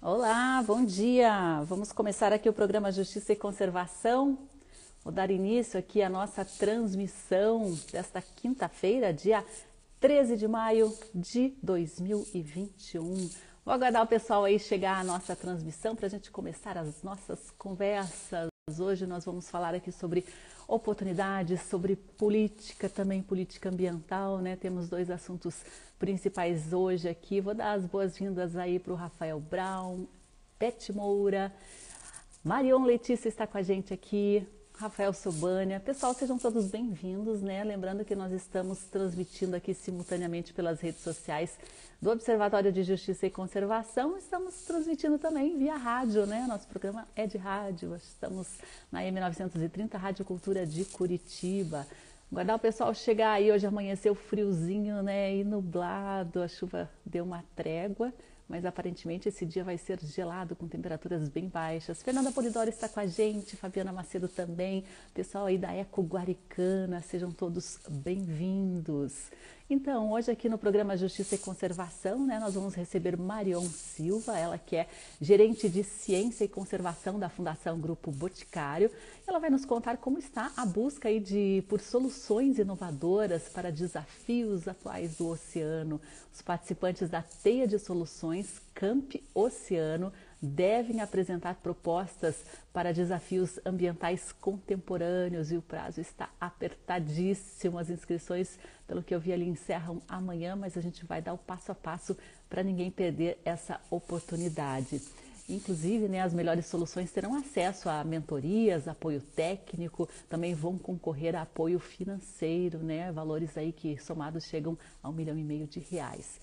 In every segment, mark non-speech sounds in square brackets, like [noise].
Olá, bom dia! Vamos começar aqui o programa Justiça e Conservação. Vou dar início aqui à nossa transmissão desta quinta-feira, dia 13 de maio de 2021. Vou aguardar o pessoal aí chegar à nossa transmissão para a gente começar as nossas conversas. Hoje nós vamos falar aqui sobre oportunidades, sobre política, também política ambiental, né? Temos dois assuntos principais hoje aqui. Vou dar as boas-vindas aí para o Rafael Brown, Beth Moura, Marion Letícia está com a gente aqui, Rafael Sobânia. Pessoal, sejam todos bem-vindos, né? Lembrando que nós estamos transmitindo aqui simultaneamente pelas redes sociais do Observatório de Justiça e Conservação. Estamos transmitindo também via rádio, né? Nosso programa é de rádio. Estamos na M930 Rádio Cultura de Curitiba. Guardar o pessoal chegar aí, hoje amanheceu friozinho, né? E nublado, a chuva deu uma trégua mas aparentemente esse dia vai ser gelado com temperaturas bem baixas. Fernanda Polidoro está com a gente, Fabiana Macedo também, pessoal aí da Eco Guaricana, sejam todos bem-vindos. Então, hoje aqui no programa Justiça e Conservação, né, nós vamos receber Marion Silva, ela que é gerente de Ciência e Conservação da Fundação Grupo Boticário. Ela vai nos contar como está a busca aí de, por soluções inovadoras para desafios atuais do oceano. Os participantes da Teia de Soluções Camp Oceano devem apresentar propostas para desafios ambientais contemporâneos e o prazo está apertadíssimo. As inscrições, pelo que eu vi ali, encerram amanhã, mas a gente vai dar o passo a passo para ninguém perder essa oportunidade. Inclusive, né, as melhores soluções terão acesso a mentorias, apoio técnico, também vão concorrer a apoio financeiro, né, valores aí que somados chegam a um milhão e meio de reais.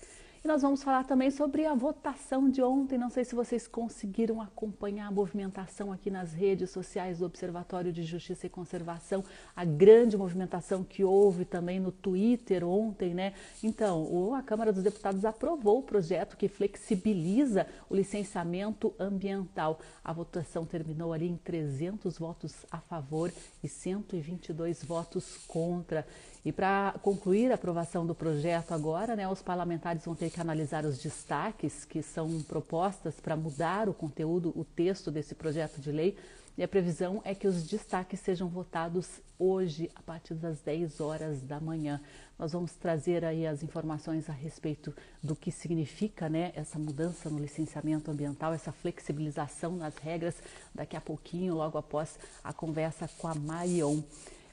E nós vamos falar também sobre a votação de ontem. Não sei se vocês conseguiram acompanhar a movimentação aqui nas redes sociais do Observatório de Justiça e Conservação, a grande movimentação que houve também no Twitter ontem, né? Então, a Câmara dos Deputados aprovou o projeto que flexibiliza o licenciamento ambiental. A votação terminou ali em 300 votos a favor e 122 votos contra. E para concluir a aprovação do projeto agora, né, os parlamentares vão ter que analisar os destaques que são propostas para mudar o conteúdo, o texto desse projeto de lei. E a previsão é que os destaques sejam votados hoje, a partir das 10 horas da manhã. Nós vamos trazer aí as informações a respeito do que significa né, essa mudança no licenciamento ambiental, essa flexibilização nas regras, daqui a pouquinho, logo após a conversa com a Marion.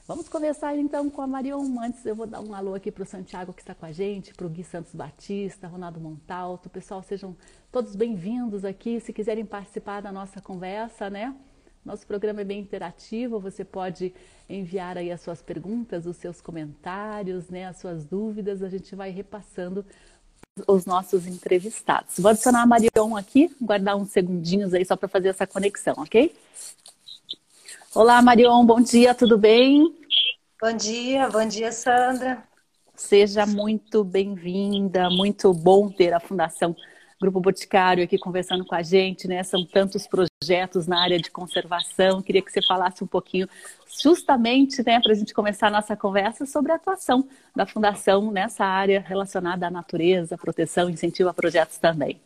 Vamos conversar então com a Marion. Antes eu vou dar um alô aqui para o Santiago que está com a gente, para o Gui Santos Batista, Ronaldo Montalto. Pessoal, sejam todos bem-vindos aqui. Se quiserem participar da nossa conversa, né? Nosso programa é bem interativo, você pode enviar aí as suas perguntas, os seus comentários, né, as suas dúvidas, a gente vai repassando os nossos entrevistados. Vou adicionar a Marion aqui, guardar uns segundinhos aí só para fazer essa conexão, ok? Olá, Marion, bom dia, tudo bem? Bom dia, bom dia, Sandra. Seja muito bem-vinda, muito bom ter a Fundação Grupo Boticário aqui conversando com a gente, né? São tantos projetos na área de conservação. Queria que você falasse um pouquinho, justamente, né, para a gente começar a nossa conversa sobre a atuação da Fundação nessa área relacionada à natureza, proteção, incentivo a projetos também.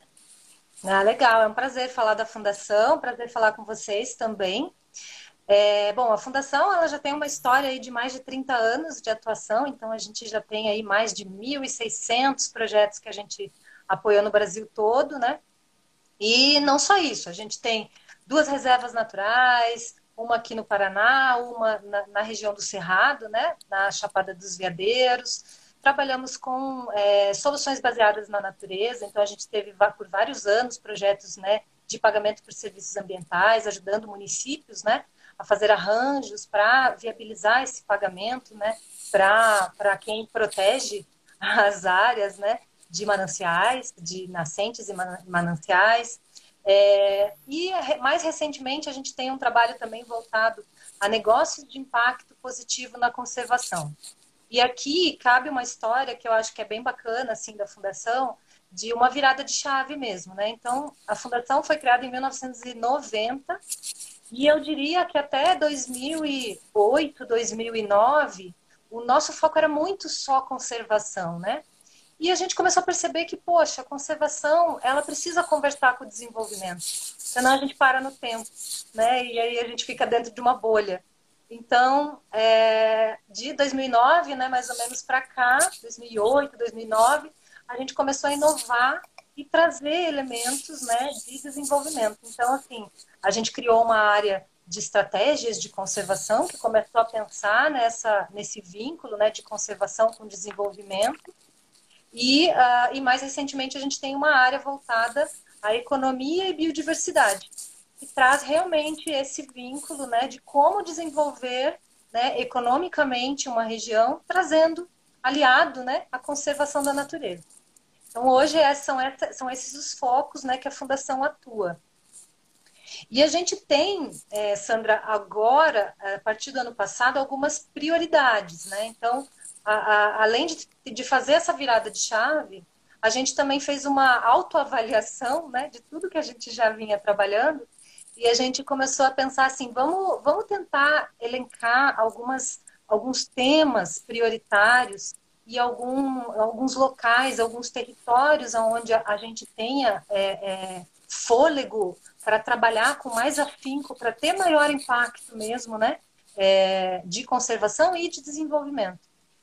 Ah, legal, é um prazer falar da Fundação, prazer falar com vocês também. É, bom, a Fundação ela já tem uma história aí de mais de 30 anos de atuação, então a gente já tem aí mais de 1.600 projetos que a gente apoiou no Brasil todo, né? E não só isso, a gente tem duas reservas naturais, uma aqui no Paraná, uma na, na região do Cerrado, né? Na Chapada dos Veadeiros. Trabalhamos com é, soluções baseadas na natureza, então a gente teve por vários anos projetos, né? De pagamento por serviços ambientais, ajudando municípios, né? A fazer arranjos para viabilizar esse pagamento, né, para quem protege as áreas, né, de mananciais, de nascentes e mananciais. É, e mais recentemente a gente tem um trabalho também voltado a negócios de impacto positivo na conservação. E aqui cabe uma história que eu acho que é bem bacana assim da fundação, de uma virada de chave mesmo, né? Então, a fundação foi criada em 1990 e eu diria que até 2008, 2009, o nosso foco era muito só conservação, né? E a gente começou a perceber que, poxa, a conservação, ela precisa conversar com o desenvolvimento. Senão a gente para no tempo, né? E aí a gente fica dentro de uma bolha. Então, é, de 2009, né, mais ou menos para cá, 2008, 2009, a gente começou a inovar e trazer elementos né, de desenvolvimento. Então, assim, a gente criou uma área de estratégias de conservação que começou a pensar nessa, nesse vínculo né, de conservação com desenvolvimento. E, uh, e mais recentemente a gente tem uma área voltada à economia e biodiversidade, que traz realmente esse vínculo né, de como desenvolver né, economicamente uma região, trazendo aliado né, a conservação da natureza. Então, hoje é, são, são esses os focos né, que a Fundação atua. E a gente tem, é, Sandra, agora, a partir do ano passado, algumas prioridades. Né? Então, a, a, além de, de fazer essa virada de chave, a gente também fez uma autoavaliação né, de tudo que a gente já vinha trabalhando e a gente começou a pensar assim, vamos, vamos tentar elencar algumas, alguns temas prioritários e algum, alguns locais, alguns territórios onde a, gente tenha é, é, fôlego para trabalhar com mais afinco, para ter maior impacto mesmo, né, é, de conservação e de desenvolvimento.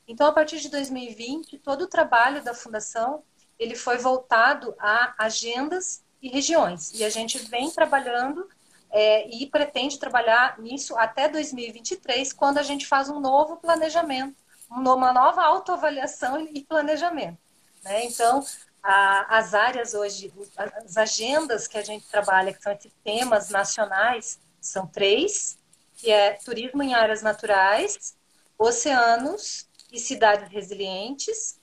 Então, a partir de 2020, todo o trabalho da Fundação ele foi voltado a agendas e regiões. E a gente vem trabalhando é, e pretende trabalhar nisso até 2023, quando a gente faz um novo planejamento, uma nova autoavaliação e planejamento. Né? Então, a, as áreas hoje, as agendas que a gente trabalha, que são esses temas nacionais, são três, que é turismo em áreas naturais, oceanos e cidades resilientes,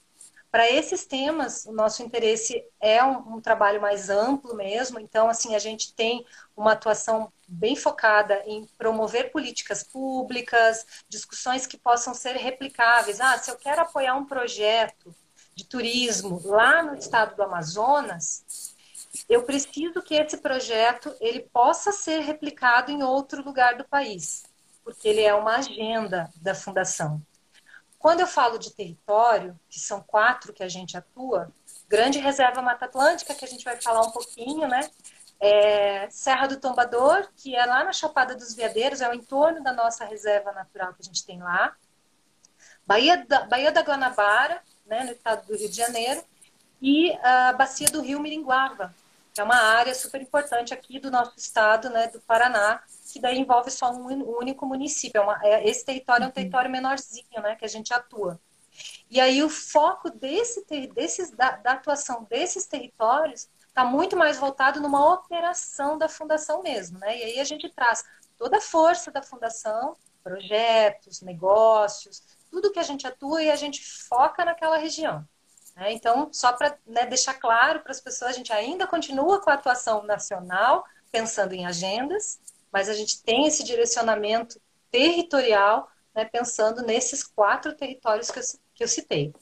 para esses temas, o nosso interesse é um, um, trabalho mais amplo mesmo. Então, assim, a gente tem uma atuação bem focada em promover políticas públicas, discussões que possam ser replicáveis. Ah, se eu quero apoiar um projeto de turismo lá no estado do Amazonas, eu preciso que esse projeto ele possa ser replicado em outro lugar do país, porque ele é uma agenda da fundação. Quando eu falo de território, que são quatro que a gente atua, Grande Reserva Mata Atlântica, que a gente vai falar um pouquinho, né? É Serra do Tombador, que é lá na Chapada dos Veadeiros, é o entorno da nossa reserva natural que a gente tem lá. Baía da, Baía da Guanabara, né, no estado do Rio de Janeiro, e a Bacia do Rio Miringuava, que é uma área super importante aqui do nosso estado, né, do Paraná, que daí envolve só um único município. É uma, é, esse território é um uhum. território menorzinho, né, que a gente atua. E aí o foco desse, desses, da, da atuação desses territórios está muito mais voltado numa operação da fundação mesmo, né? E aí a gente traz toda a força da fundação, projetos, negócios, tudo que a gente atua e a gente foca naquela região. Né? Então, só para né, deixar claro para as pessoas, a gente ainda continua com a atuação nacional, pensando em agendas, mas a gente tem esse direcionamento territorial, né, pensando nesses quatro territórios que eu, que eu citei.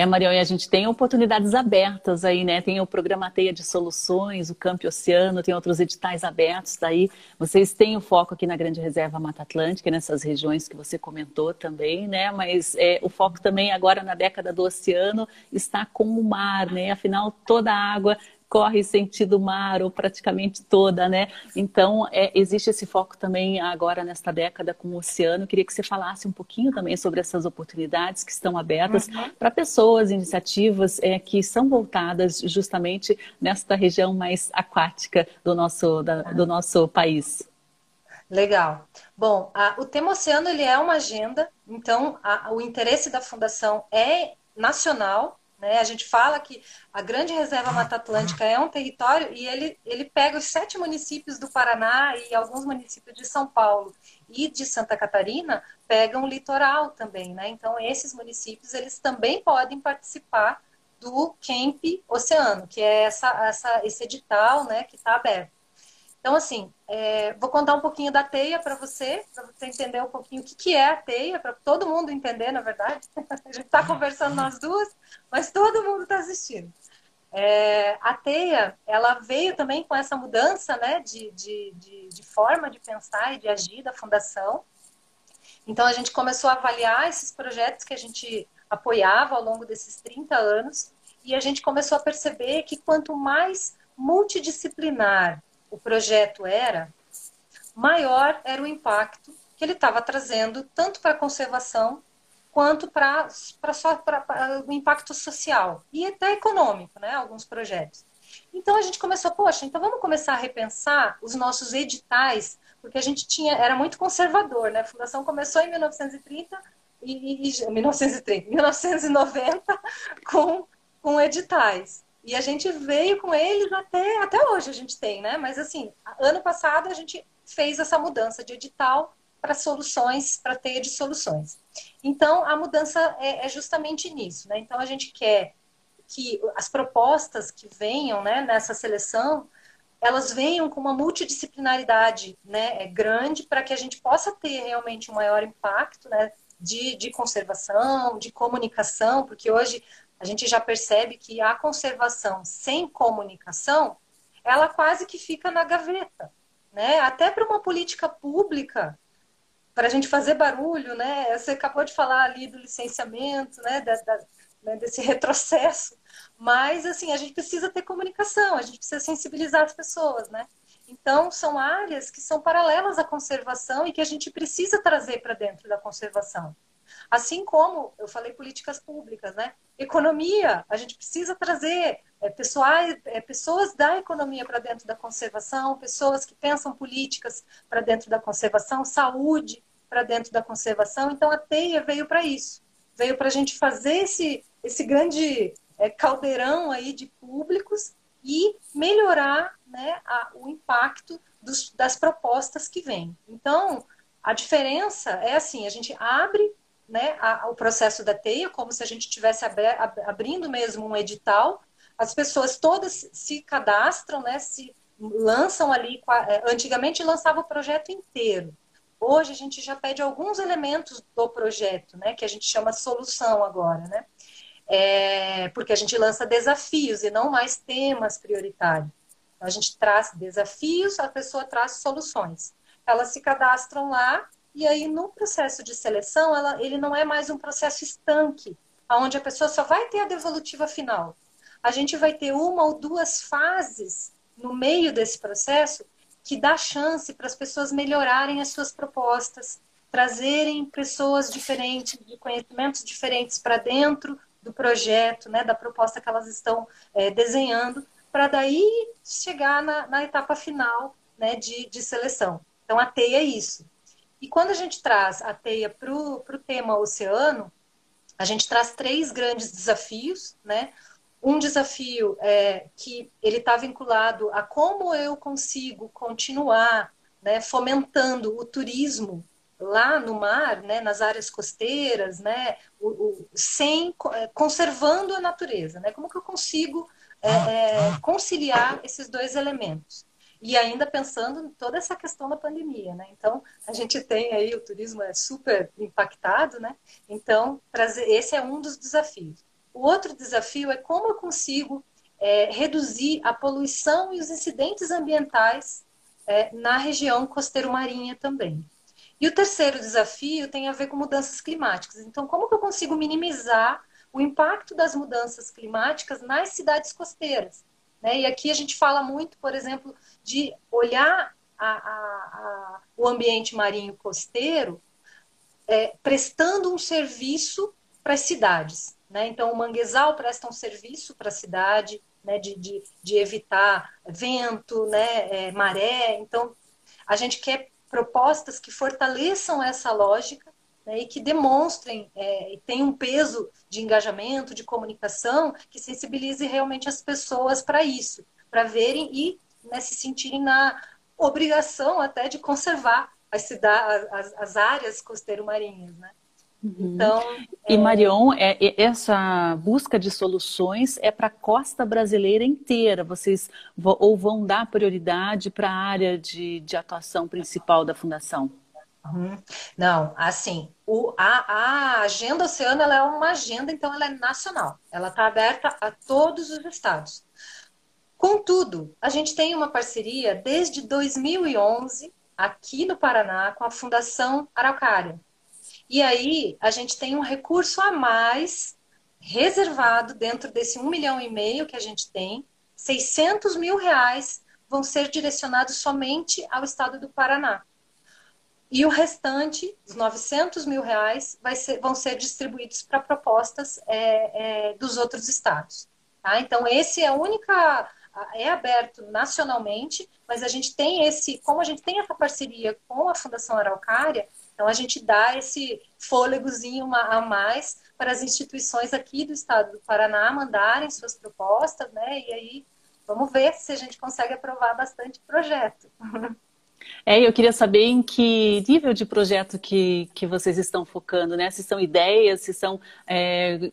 É, Marião, e a gente tem oportunidades abertas aí, né? Tem o programa Teia de Soluções, o Campo Oceano, tem outros editais abertos daí. Vocês têm o foco aqui na Grande Reserva Mata Atlântica, nessas regiões que você comentou também, né? Mas é, o foco também agora na década do oceano está com o mar, né? Afinal, toda a água corre sentido mar, ou praticamente toda, né? Então, é, existe esse foco também agora nesta década com o oceano. Queria que você falasse um pouquinho também sobre essas oportunidades que estão abertas uhum. para pessoas, iniciativas é, que são voltadas justamente nesta região mais aquática do nosso, da, do nosso país. Legal. Bom, a, o tema oceano ele é uma agenda, então a, o interesse da fundação é nacional, né? A gente fala que a Grande Reserva Mata Atlântica é um território e ele, ele pega os sete municípios do Paraná e alguns municípios de São Paulo e de Santa Catarina pegam o litoral também, né? Então esses municípios eles também podem participar do Camp Oceano, que é essa, essa, esse edital, né, que está aberto. Então, assim, é, vou contar um pouquinho da teia para você, para você entender um pouquinho o que, que é a teia, para todo mundo entender, na verdade. [laughs] A gente está conversando nós duas, mas todo mundo está assistindo. É, a teia, ela veio também com essa mudança né, de, de, de, de forma de pensar e de agir da fundação. Então, a gente começou a avaliar esses projetos que a gente apoiava ao longo desses 30 anos, e a gente começou a perceber que quanto mais multidisciplinar o projeto era, maior era o impacto que ele estava trazendo, tanto para a conservação quanto para o impacto social e até econômico, né? Alguns projetos. Então a gente começou, poxa, então vamos começar a repensar os nossos editais, porque a gente tinha, era muito conservador, né? A fundação começou em 1930 e, e 1930, 1990 com, com editais. E a gente veio com eles até, até hoje a gente tem, né? Mas assim, ano passado a gente fez essa mudança de edital para soluções, para teia de soluções. Então, a mudança é, é, justamente nisso, né? Então, a gente quer que as propostas que venham né, nessa seleção, elas venham com uma multidisciplinaridade né, é grande para que a gente possa ter realmente um maior impacto né, de, de conservação, de comunicação, porque hoje a gente já percebe que a conservação sem comunicação, ela quase que fica na gaveta. Né? Até para uma política pública, para a gente fazer barulho, né? Você acabou de falar ali do licenciamento, né? Da, da, né? Desse retrocesso, mas assim a gente precisa ter comunicação, a gente precisa sensibilizar as pessoas, né? Então são áreas que são paralelas à conservação e que a gente precisa trazer para dentro da conservação. Assim como eu falei políticas públicas, né? Economia, a gente precisa trazer é, pessoais, é, pessoas da economia para dentro da conservação, pessoas que pensam políticas para dentro da conservação, saúde para dentro da conservação. Então a TEIA veio para isso, veio para a gente fazer esse, esse grande é, caldeirão aí de públicos e melhorar né, a, o impacto dos, das propostas que vêm. Então, a diferença é assim, a gente abre né, a, o processo da teia, como se a gente estivesse abrindo mesmo um edital, as pessoas todas se cadastram, né, se lançam ali, é, antigamente lançava o projeto inteiro, Hoje a gente já pede alguns elementos do projeto, né? Que a gente chama solução agora, né? É, porque a gente lança desafios e não mais temas prioritários. Então, a gente traz desafios, a pessoa traz soluções. Elas se cadastram lá e aí no processo de seleção, ela, ele não é mais um processo estanque, onde a pessoa só vai ter a devolutiva final. A gente vai ter uma ou duas fases no meio desse processo que dá chance para as pessoas melhorarem as suas propostas, trazerem pessoas diferentes, de conhecimentos diferentes para dentro do projeto, né, da proposta que elas estão é, desenhando, para daí chegar na, na, etapa final né, de, de seleção. Então, a teia é isso. E quando a gente traz a teia para o tema oceano, a gente traz três grandes desafios, né? um desafio é, que ele está vinculado a como eu consigo continuar né, fomentando o turismo lá no mar, né, nas áreas costeiras, né, o, o, sem é, conservando a natureza, né? Como que eu consigo é, é, conciliar esses dois elementos? E ainda pensando em toda essa questão da pandemia, né? Então a gente tem aí o turismo é super impactado, né? Então trazer esse é um dos desafios. O outro desafio é como eu consigo é, reduzir a poluição e os incidentes ambientais é, na região costeiro-marinha também. E o terceiro desafio tem a ver com mudanças climáticas. Então, como que eu consigo minimizar o impacto das mudanças climáticas nas cidades costeiras? Né? E aqui a gente fala muito, por exemplo, de olhar a, a, a, o ambiente marinho costeiro é, prestando um serviço para as cidades. Né? Então, o manguezal presta um serviço para a cidade, né? de, de, de, evitar vento, né? É, maré. Então, a gente quer propostas que fortaleçam essa lógica né? e que demonstrem é, e tenham um peso de engajamento, de comunicação, que sensibilize realmente as pessoas para isso, para verem e né, se sentirem na obrigação até de conservar as, cidades, as, as áreas costeiro-marinhas, né? Uhum. Então, e é... Marion, é, essa busca de soluções é para a costa brasileira inteira. Vocês ou vão dar prioridade para a área de, de atuação principal da fundação? Uhum. Não, assim, o, a, a, agenda oceana é uma agenda, então ela é nacional. Ela está aberta a todos os estados. Contudo, a gente tem uma parceria desde 2011 aqui no Paraná com a Fundação Araucária E aí a gente tem um recurso a mais reservado dentro desse um milhão e meio que a gente tem, 600 mil reais vão ser direcionados somente ao estado do Paraná. E o restante, os 900 mil reais, ser, vão ser distribuídos para propostas é, é, dos outros estados. Tá? Então, esse é a única. É aberto nacionalmente, mas a gente tem esse. Como a gente tem essa parceria com a Fundação Araucária, então a gente dá esse fôlegozinho a mais para as instituições aqui do estado do Paraná mandarem suas propostas, né? E aí vamos ver se a gente consegue aprovar bastante projeto. [laughs] É, eu queria saber em que nível de projeto que, que vocês estão focando, né? Se são ideias, se são é,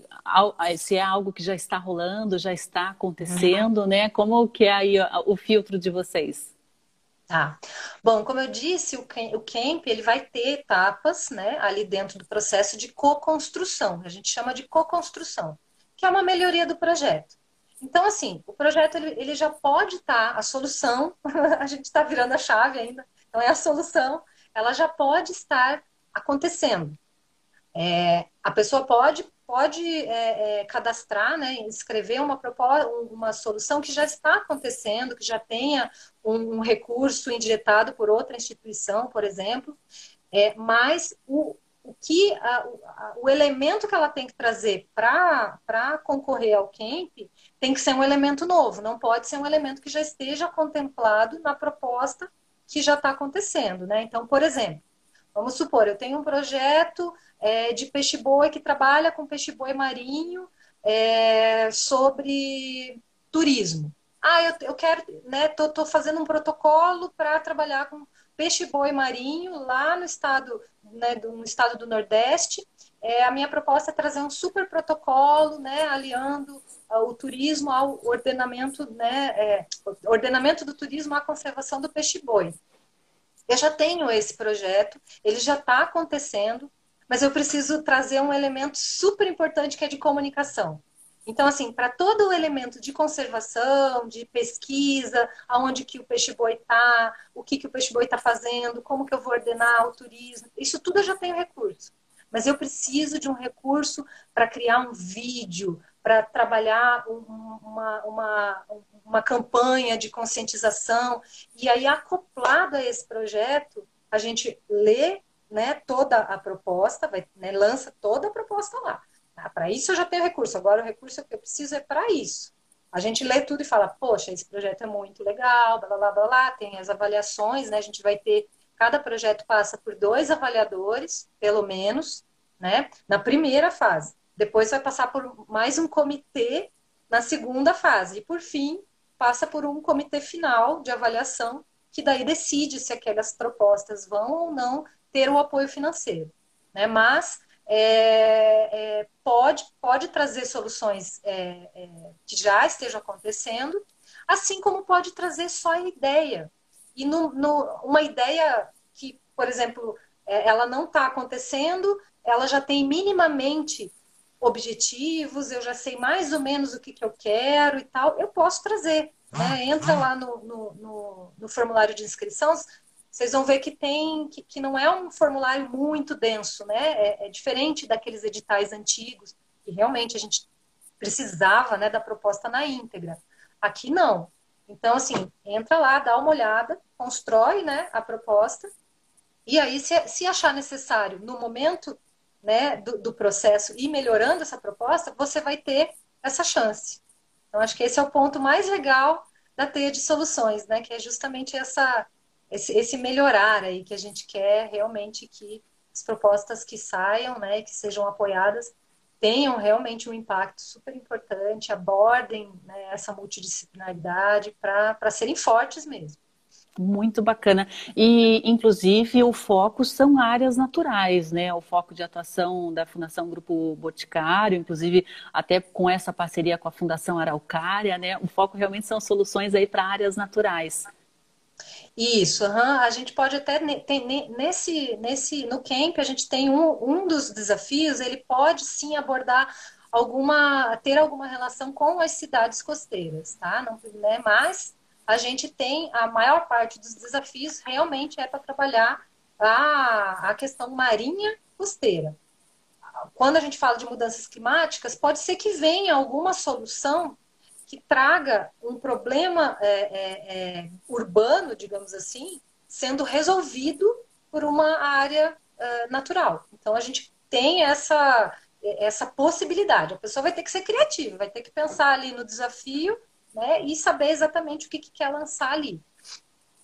se é algo que já está rolando, já está acontecendo, uhum. né? Como que é aí o filtro de vocês? Tá. Bom, como eu disse, o camp ele vai ter etapas, né, ali dentro do processo de co-construção. A gente chama de co-construção, que é uma melhoria do projeto. Então, assim, o projeto ele, ele já pode estar, tá, a solução, [laughs] a gente está virando a chave ainda, então é a solução, ela já pode estar acontecendo. É, a pessoa pode, pode é, é, cadastrar, né, escrever uma uma solução que já está acontecendo, que já tenha um, um recurso injetado por outra instituição, por exemplo, é, mas o, o que a, a, o elemento que ela tem que trazer para concorrer ao camp tem que ser um elemento novo, não pode ser um elemento que já esteja contemplado na proposta que já está acontecendo, né? Então, por exemplo, vamos supor, eu tenho um projeto é, de peixe-boi que trabalha com peixe-boi marinho é, sobre turismo. Ah, eu, eu quero, né, tô, tô fazendo um protocolo para trabalhar com peixe-boi marinho lá no estado, né, do, estado do Nordeste. É, a minha proposta é trazer um super protocolo, né, aliando o turismo ao ordenamento, né, é, ordenamento do turismo à conservação do peixe-boi. Eu já tenho esse projeto, ele já está acontecendo, mas eu preciso trazer um elemento super importante que é de comunicação. Então, assim, para todo o elemento de conservação, de pesquisa, aonde que o peixe-boi está, o que, que o peixe-boi está fazendo, como que eu vou ordenar o turismo, isso tudo eu já tenho recurso. Mas eu preciso de um recurso para criar um vídeo, para trabalhar uma, uma, uma campanha de conscientização. E aí, acoplado a esse projeto, a gente lê né, toda a proposta, vai, né, lança toda a proposta lá. Tá? Para isso eu já tenho recurso, agora o recurso que eu preciso é para isso. A gente lê tudo e fala, poxa, esse projeto é muito legal, blá, blá, blá, blá, tem as avaliações, né? A gente vai ter, cada projeto passa por dois avaliadores, pelo menos, né? Na primeira fase. Depois vai passar por mais um comitê na segunda fase. E, por fim, passa por um comitê final de avaliação, que daí decide se aquelas propostas vão ou não ter o apoio financeiro. Né? Mas é, é, pode, pode trazer soluções é, é que já estejam acontecendo, assim como pode trazer só a ideia. E no, no, uma ideia que, por exemplo, é, ela não está acontecendo, ela já tem minimamente objetivos, eu já sei mais ou menos o que, que eu quero e tal, eu posso trazer. Né? Ah, Entra ah. lá no, no, no, no, formulário de inscrição, vocês vão ver que tem que, que não é um formulário muito denso, né? É, é, diferente daqueles editais antigos, que realmente a gente precisava né, da proposta na íntegra. Aqui não. Então, assim, entra lá, dá uma olhada, constrói né, a proposta, e aí, se, se achar necessário, no momento né, do, do processo e melhorando essa proposta, você vai ter essa chance. Então, acho que esse é o ponto mais legal da teia de soluções, né, que é justamente essa, esse, esse melhorar aí que a gente quer realmente que as propostas que saiam, né, que sejam apoiadas, tenham realmente um impacto super importante, abordem né, essa multidisciplinaridade para serem fortes mesmo. Muito bacana. E, inclusive, o foco são áreas naturais, né? O foco de atuação da Fundação Grupo Boticário, inclusive até com essa parceria com a Fundação Araucária, né? O foco realmente são soluções aí para áreas naturais. Isso, uhum. a gente pode até nesse, nesse no camp a gente tem um, um dos desafios, ele pode sim abordar alguma ter alguma relação com as cidades costeiras, tá? Não, né? Mas a gente tem a maior parte dos desafios realmente é para trabalhar a, a questão marinha costeira. Quando a gente fala de mudanças climáticas, pode ser que venha alguma solução que traga um problema é, é, é, urbano, digamos assim, sendo resolvido por uma área natural. Então a gente tem essa essa possibilidade. A pessoa vai ter que ser criativa, vai ter que pensar ali no desafio né, e saber exatamente o que, que quer lançar ali.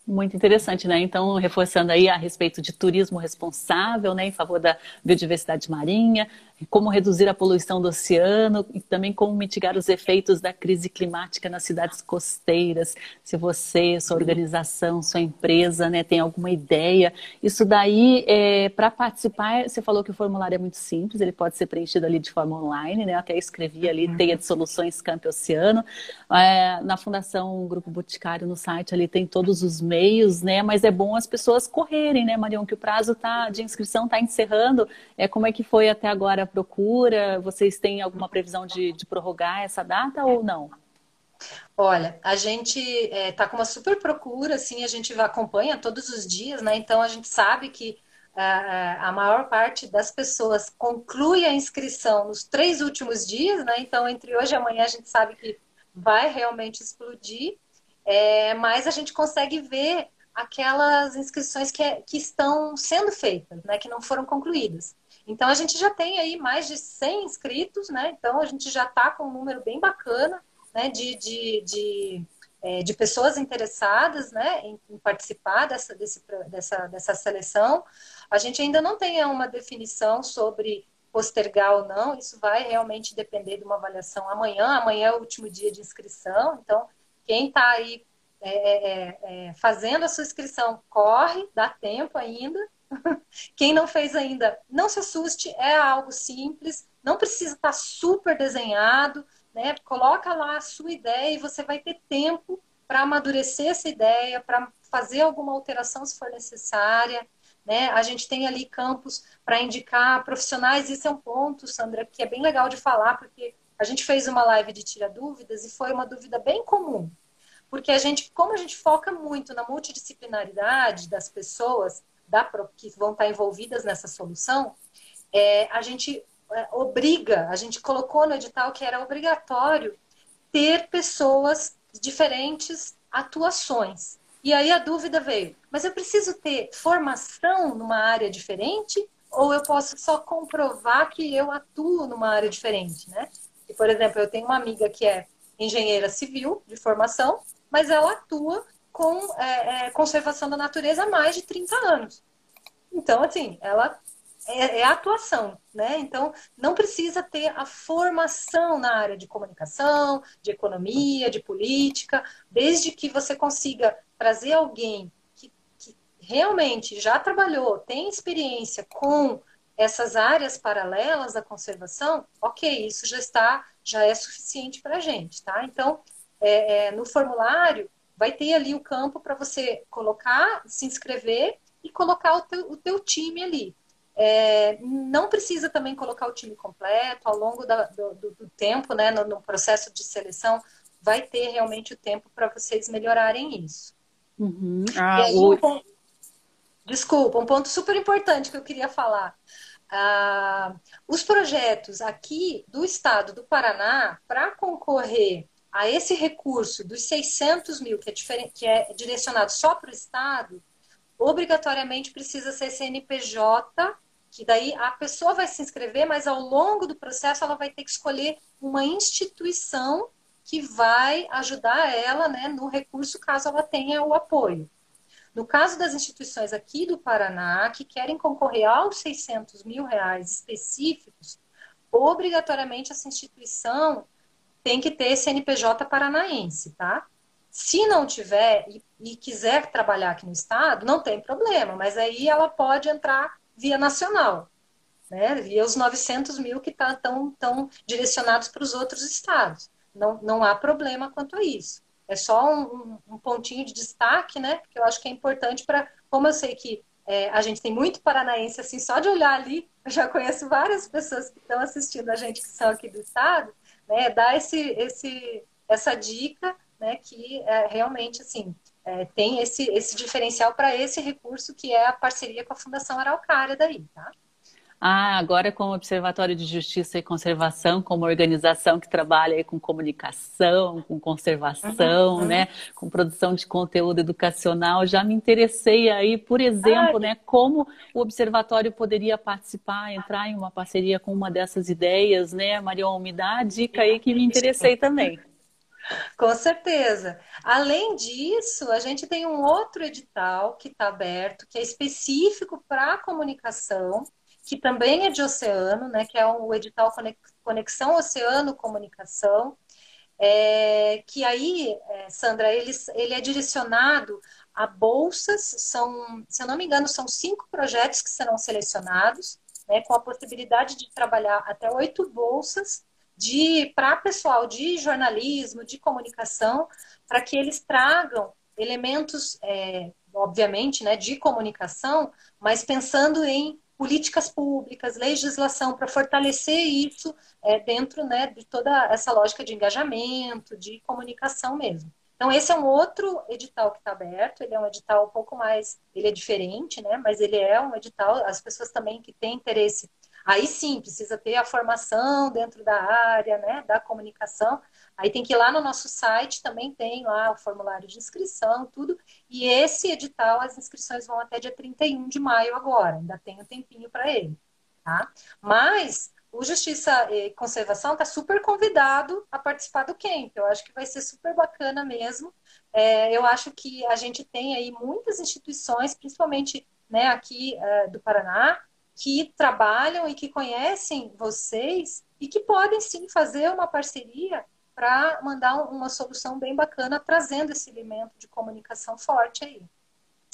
Muito interessante, né? Então, reforçando aí a respeito de turismo responsável, né, em favor da biodiversidade marinha, como reduzir a poluição do oceano e também como mitigar os efeitos da crise climática nas cidades costeiras. Se você, sua organização, sua empresa, né, tem alguma ideia, isso daí, é, para participar, você falou que o formulário é muito simples, ele pode ser preenchido ali de forma online, né? Eu até escrevi ali, uhum. Teia de Soluções Campo Oceano. É, na Fundação Grupo Boticário, no site ali tem todos os meios, né? Mas é bom as pessoas correrem, né, Marion, que o prazo tá, de inscrição está encerrando. É, como é que foi até agora procura? Vocês têm alguma previsão de, de prorrogar essa data ou não? Olha, a gente está é, tá com uma super procura, assim, a gente acompanha todos os dias, né? Então a gente sabe que a, a maior parte das pessoas conclui a inscrição nos três últimos dias, né? Então entre hoje e amanhã a gente sabe que vai realmente explodir, é, mas a gente consegue ver aquelas inscrições que, é, que estão sendo feitas, né? Que não foram concluídas. Então a gente já tem aí mais de 100 inscritos, né? Então a gente já está com um número bem bacana né? de, de, de, é, de pessoas interessadas né? em, em participar dessa, desse, dessa, dessa seleção. A gente ainda não tem uma definição sobre postergar ou não, isso vai realmente depender de uma avaliação amanhã. Amanhã é o último dia de inscrição, então quem está aí é, é, é, fazendo a sua inscrição corre, dá tempo ainda. [laughs] Quem não fez ainda, não se assuste, é algo simples, não precisa estar super desenhado, né? Coloca lá a sua ideia e você vai ter tempo para amadurecer essa ideia, para fazer alguma alteração se for necessária. Né? A gente tem ali campos para indicar profissionais, isso é um ponto, Sandra, que é bem legal de falar, porque a gente fez uma live de tira dúvidas e foi uma dúvida bem comum. Porque a gente, como a gente foca muito na multidisciplinaridade das pessoas, da, que vão estar envolvidas nessa solução, é, a gente é, obriga, a gente colocou no edital que era obrigatório ter pessoas diferentes atuações. E aí a dúvida veio, mas eu preciso ter formação numa área diferente ou eu posso só comprovar que eu atuo numa área diferente, né? E, por exemplo, eu tenho uma amiga que é engenheira civil de formação, mas ela atua com é, é, conservação da natureza há mais de 30 anos. Então, assim, ela é, é atuação, né? Então, não precisa ter a formação na área de comunicação, de economia, de política, desde que você consiga trazer alguém que, que realmente já trabalhou, tem experiência com essas áreas paralelas da conservação, ok, isso já está, já é suficiente para a gente, tá? Então, é, é, no formulário, vai ter ali o campo para você colocar, se inscrever e colocar o teu, o teu time ali. É, não precisa também colocar o time completo ao longo da, do, do, tempo, né, no, no, processo de seleção, vai ter realmente o tempo para vocês melhorarem isso. Uhum. Ah, aí, o... um ponto, desculpa, um ponto super importante que eu queria falar. Ah, os projetos aqui do estado do Paraná, para concorrer a esse recurso dos 600 mil, que é, que é direcionado só para o Estado, obrigatoriamente precisa ser CNPJ, que daí a pessoa vai se inscrever, mas ao longo do processo ela vai ter que escolher uma instituição que vai ajudar ela né, no recurso caso ela tenha o apoio. No caso das instituições aqui do Paraná, que querem concorrer aos 600 mil reais específicos, obrigatoriamente essa instituição tem que ter CNPJ paranaense, tá? Se não tiver e, e, quiser trabalhar aqui no estado, não tem problema, mas aí ela pode entrar via nacional, né? Via os 900 mil que tá, tão, tão direcionados para os outros estados. Não, não há problema quanto a isso. É só um, um pontinho de destaque, né? Que eu acho que é importante para, como eu sei que é, a gente tem muito paranaense, assim, só de olhar ali, eu já conheço várias pessoas que estão assistindo a gente que são aqui do estado, né, dar esse, esse, essa dica, né, que é, realmente, assim, é, tem esse, esse diferencial para esse recurso que é a parceria com a Fundação Araucária daí, tá? Ah, agora com o Observatório de Justiça e Conservação, como organização que trabalha com comunicação, com conservação, uhum, né, com produção de conteúdo educacional, já me interessei aí, por exemplo, Ai. né, como o Observatório poderia participar, entrar em uma parceria com uma dessas ideias, né, Marion, me dá a dica aí que me interessei também. [laughs] Com certeza. Além disso, a gente tem um outro edital que está aberto, que é específico para a comunicação, que também é de oceano, né, que é o edital Conexão Oceano Comunicação, é, que aí, é, Sandra, ele, ele é direcionado a bolsas, são, se eu não me engano, são cinco projetos que serão selecionados, né, com a possibilidade de trabalhar até oito bolsas de para pessoal de jornalismo, de comunicação, para que eles tragam elementos, é, obviamente, né, de comunicação, mas pensando em políticas públicas, legislação para fortalecer isso é, dentro né, de toda essa lógica de engajamento, de comunicação mesmo. Então, esse é um outro edital que está aberto, ele é um edital um pouco mais, ele é diferente, né? Mas ele é um edital, as pessoas também que têm interesse, aí sim, precisa ter a formação dentro da área, né, da comunicação, Aí tem que ir lá no nosso site, também tem lá o formulário de inscrição, tudo. E esse edital, as inscrições vão até dia 31 de maio agora, ainda tem um tempinho para ele, tá? Mas o Justiça e Conservação está super convidado a participar do camp. Eu acho que vai ser super bacana mesmo. É, eu acho que a gente tem aí muitas instituições, principalmente né, aqui é, do Paraná, que trabalham e que conhecem vocês e que podem sim fazer uma parceria para mandar uma solução bem bacana, trazendo esse elemento de comunicação forte aí.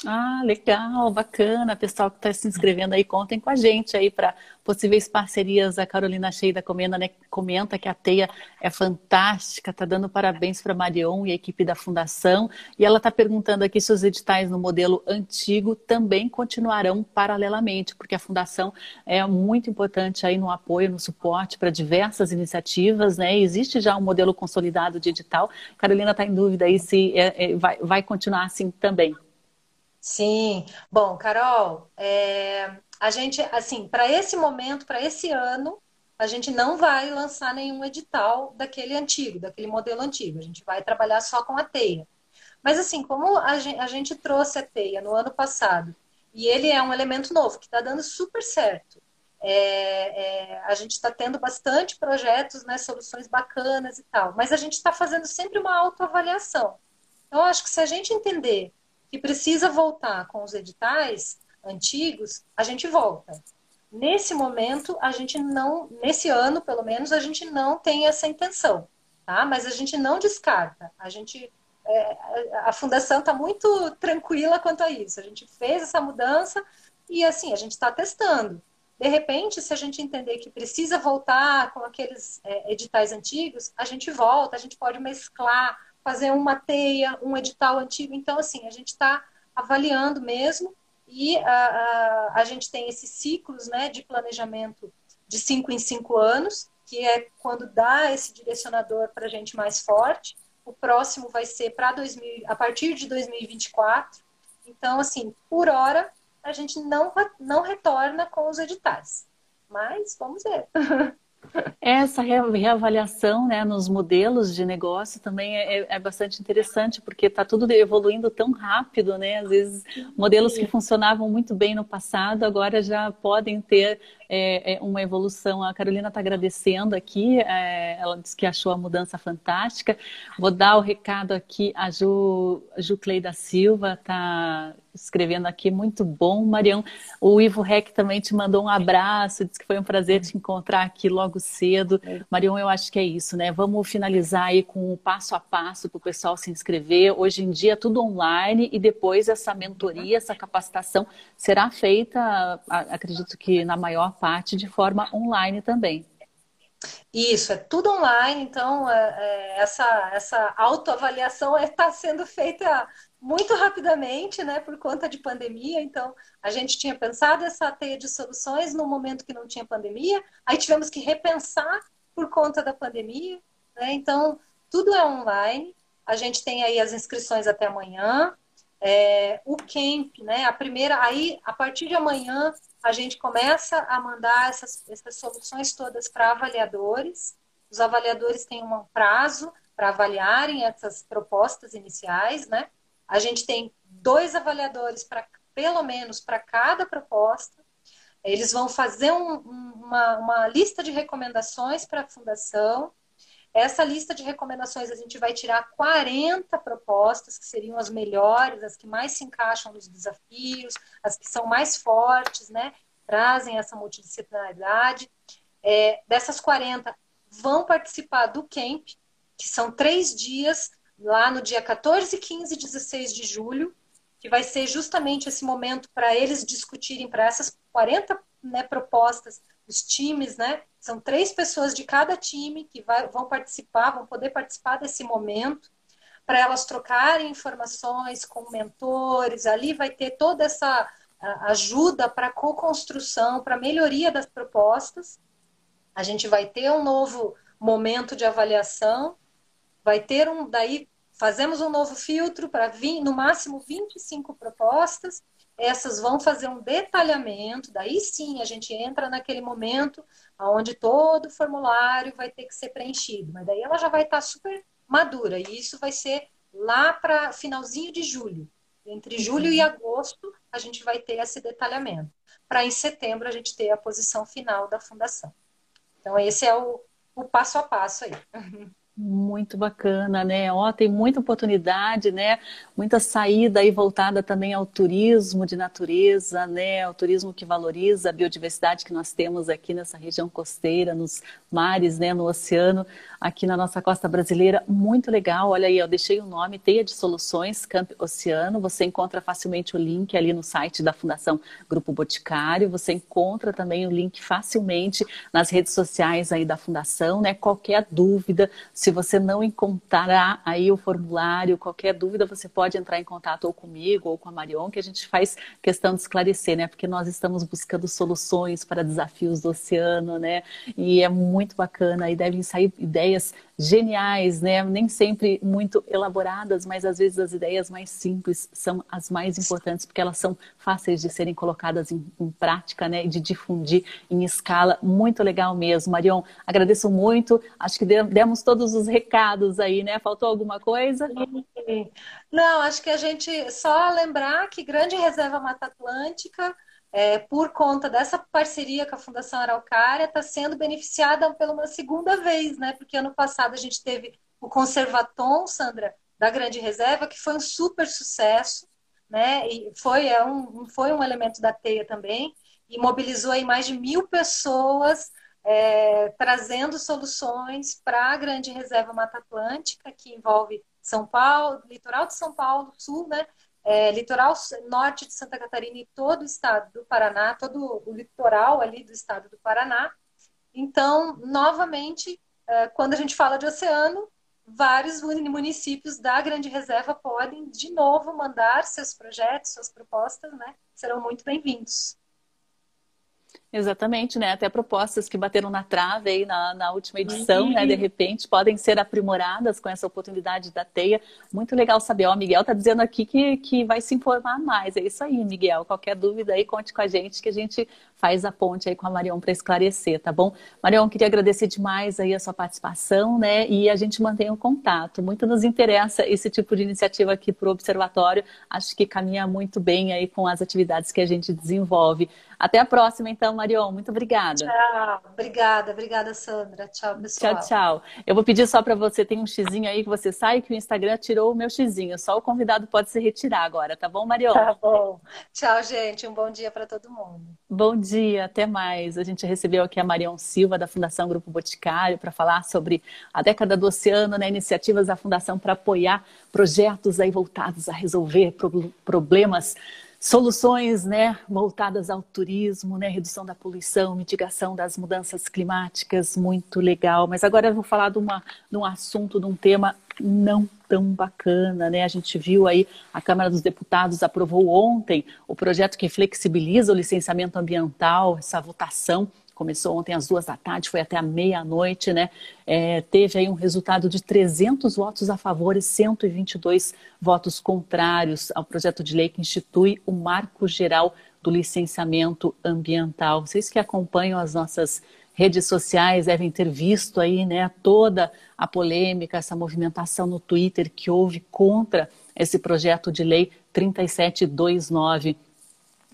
Ah, legal, bacana. Pessoal que está se inscrevendo aí, contem com a gente aí para possíveis parcerias. A Carolina Cheida comenta, né, comenta que a teia é fantástica, está dando parabéns para Marion e a equipe da Fundação. E ela está perguntando aqui se os editais no modelo antigo também continuarão paralelamente, porque a Fundação é muito importante aí no apoio, no suporte para diversas iniciativas, né? Existe já um modelo consolidado de edital. Carolina está em dúvida aí se é, é, vai, vai continuar assim também. Sim. Bom, Carol, é, a gente, assim, para esse momento, para esse ano, a gente não vai lançar nenhum edital daquele antigo, daquele modelo antigo. A gente vai trabalhar só com a teia. Mas, assim, como a gente, a gente trouxe a teia no ano passado, e ele é um elemento novo, que está dando super certo. É, é, a gente está tendo bastante projetos, né, soluções bacanas e tal, mas a gente está fazendo sempre uma autoavaliação. Então, acho que se a gente entender que precisa voltar com os editais antigos, a gente volta. Nesse momento, a gente não, nesse ano, pelo menos, a gente não tem essa intenção, tá? Mas a gente não descarta. A gente, é, a fundação está muito tranquila quanto a isso. A gente fez essa mudança e assim a gente está testando. De repente, se a gente entender que precisa voltar com aqueles é, editais antigos, a gente volta. A gente pode mesclar fazer uma teia, um edital antigo. Então, assim, a gente está avaliando mesmo e a, a, a, gente tem esses ciclos né, de planejamento de cinco em cinco anos, que é quando dá esse direcionador para a gente mais forte. O próximo vai ser para a partir de 2024. Então, assim, por hora, a gente não, não retorna com os editais. Mas vamos ver. [laughs] Essa reavaliação né, nos modelos de negócio também é, é bastante interessante, porque está tudo evoluindo tão rápido, né? Às vezes, modelos que funcionavam muito bem no passado agora já podem ter é, é uma evolução. A Carolina está agradecendo aqui, é, ela disse que achou a mudança fantástica. Vou dar o recado aqui, a Ju, Ju Clay da Silva está escrevendo aqui, muito bom, Marião. O Ivo Rec também te mandou um abraço, disse que foi um prazer te encontrar aqui logo cedo. Marião, eu acho que é isso, né? Vamos finalizar aí com o passo a passo para o pessoal se inscrever. Hoje em dia tudo online e depois essa mentoria, essa capacitação será feita, acredito que na maior parte, de forma online também. Isso, é tudo online, então é, é, essa, essa autoavaliação está é, sendo feita muito rapidamente, né, por conta de pandemia. Então, a gente tinha pensado essa teia de soluções no momento que não tinha pandemia, aí tivemos que repensar por conta da pandemia, né? Então, tudo é online. a gente tem aí as inscrições até amanhã. É, o camp, né? A primeira, aí a partir de amanhã a gente começa a mandar essas, essas soluções todas para avaliadores. Os avaliadores têm um prazo para avaliarem essas propostas iniciais, né? A gente tem dois avaliadores para pelo menos para cada proposta. Eles vão fazer um, uma, uma lista de recomendações para a fundação essa lista de recomendações a gente vai tirar 40 propostas que seriam as melhores, as que mais se encaixam nos desafios, as que são mais fortes, né? Trazem essa multidisciplinaridade. É, dessas 40 vão participar do camp, que são três dias, lá no dia 14, 15 e 16 de julho, que vai ser justamente esse momento para eles discutirem para essas 40 né, propostas, os times, né? São três pessoas de cada time que vai, vão participar, vão poder participar desse momento, para elas trocarem informações com mentores. Ali vai ter toda essa ajuda para co-construção, para melhoria das propostas. A gente vai ter um novo momento de avaliação, vai ter um, daí fazemos um novo filtro para no máximo 25 propostas essas vão fazer um detalhamento, daí sim a gente entra naquele momento onde todo o formulário vai ter que ser preenchido, mas daí ela já vai estar super madura, e isso vai ser lá para finalzinho de julho. Entre uhum. julho e agosto a gente vai ter esse detalhamento, para em setembro a gente ter a posição final da fundação. Então esse é o, o passo a passo aí. [laughs] Muito bacana, né? Ó, tem muita oportunidade, né? Muita saída aí voltada também ao turismo de natureza, né? Ao turismo que valoriza a biodiversidade que nós temos aqui nessa região costeira, nos mares, né? No oceano, aqui na nossa costa brasileira. Muito legal. Olha aí, eu deixei o nome Teia de Soluções Camp Oceano. Você encontra facilmente o link ali no site da Fundação Grupo Boticário. Você encontra também o link facilmente nas redes sociais aí da Fundação, né? Qualquer dúvida, se se você não encontrar aí o formulário, qualquer dúvida, você pode entrar em contato ou comigo ou com a Marion, que a gente faz questão de esclarecer, né? Porque nós estamos buscando soluções para desafios do oceano, né? E é muito bacana e devem sair ideias geniais, né? Nem sempre muito elaboradas, mas às vezes as ideias mais simples são as mais importantes, porque elas são fáceis de serem colocadas em, em prática, né? E de difundir em escala. Muito legal mesmo. Marion, agradeço muito. Acho que demos todos os recados aí, né? Faltou alguma coisa? Não, acho que a gente só lembrar que Grande Reserva Mata Atlântica é, por conta dessa parceria com a Fundação Araucária, está sendo beneficiada pela uma segunda vez, né? Porque ano passado a gente teve o Conservatom, Sandra, da Grande Reserva, que foi um super sucesso, né? E foi, é um, foi um elemento da teia também, e mobilizou aí mais de mil pessoas é, trazendo soluções para a Grande Reserva Mata Atlântica, que envolve São Paulo, litoral de São Paulo, sul, né? É, litoral norte de Santa Catarina e todo o estado do Paraná, todo o litoral ali do estado do Paraná. Então, novamente, é, quando a gente fala de oceano, vários municípios da Grande Reserva podem, de novo, mandar seus projetos, suas propostas, né? Serão muito bem-vindos. Exatamente, né? Até propostas que bateram na trave aí na, na última edição, uhum. né? De repente podem ser aprimoradas com essa oportunidade da teia. Muito legal saber. Ó, o Miguel tá dizendo aqui que, que vai se informar mais. É isso aí, Miguel. Qualquer dúvida aí, conte com a gente que a gente faz a ponte aí com a Marion para esclarecer, tá bom? Marion, queria agradecer demais aí a sua participação, né? E a gente mantém o contato. Muito nos interessa esse tipo de iniciativa aqui para o Observatório. Acho que caminha muito bem aí com as atividades que a gente desenvolve. Até a próxima, então, Marion. Muito obrigada. Tchau. Obrigada, obrigada, Sandra. Tchau, pessoal. Tchau, tchau. Eu vou pedir só para você, tem um xizinho aí que você sai, que o Instagram tirou o meu xizinho. Só o convidado pode se retirar agora, tá bom, Marion? Tá bom. Tchau, gente. Um bom dia para todo mundo. Bom dia, até mais. A gente recebeu aqui a Marion Silva, da Fundação Grupo Boticário, para falar sobre a década do oceano, né, iniciativas da Fundação para apoiar projetos aí voltados a resolver problemas soluções né, voltadas ao turismo, né, redução da poluição, mitigação das mudanças climáticas, muito legal. Mas agora eu vou falar de, uma, de um assunto, de um tema não tão bacana, né? A gente viu aí, a Câmara dos Deputados aprovou ontem o projeto que flexibiliza o licenciamento ambiental, essa votação começou ontem às duas da tarde, foi até a meia-noite, né? É, teve aí um resultado de 300 votos a favor e 122 votos contrários ao projeto de lei que institui o Marco Geral do Licenciamento Ambiental. Vocês que acompanham as nossas redes sociais devem ter visto aí, né, toda a polêmica, essa movimentação no Twitter que houve contra esse projeto de lei 3729.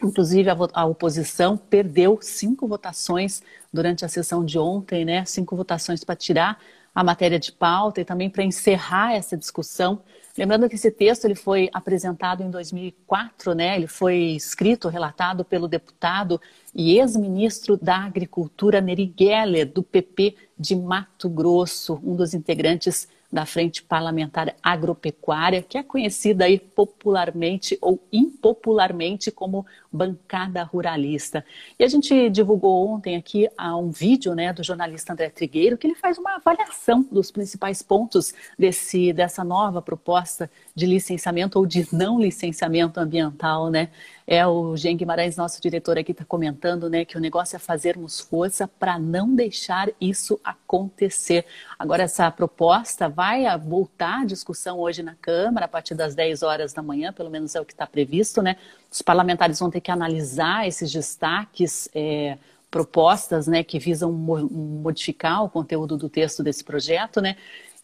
Inclusive, a, a, oposição perdeu cinco votações durante a sessão de ontem, né? Cinco votações para tirar a matéria de pauta e também para encerrar essa discussão. Lembrando que esse texto ele foi apresentado em 2004, né? Ele foi escrito, relatado pelo deputado e ex-ministro da Agricultura Neri Geller, do PP de Mato Grosso, um dos integrantes da Frente Parlamentar Agropecuária, que é conhecida aí popularmente ou impopularmente como bancada ruralista. E a gente divulgou ontem aqui um vídeo né, do jornalista André Trigueiro, que ele faz uma avaliação dos principais pontos desse, dessa nova proposta de licenciamento ou de não licenciamento ambiental, né? É o Jean Guimarães, nosso diretor aqui, está comentando né, que o negócio é fazermos força para não deixar isso acontecer. Agora, essa proposta vai voltar à discussão hoje na Câmara, a partir das 10 horas da manhã, pelo menos é o que está previsto, né? Os parlamentares vão ter que analisar esses destaques. É, propostas né, que visam modificar o conteúdo do texto desse projeto, né?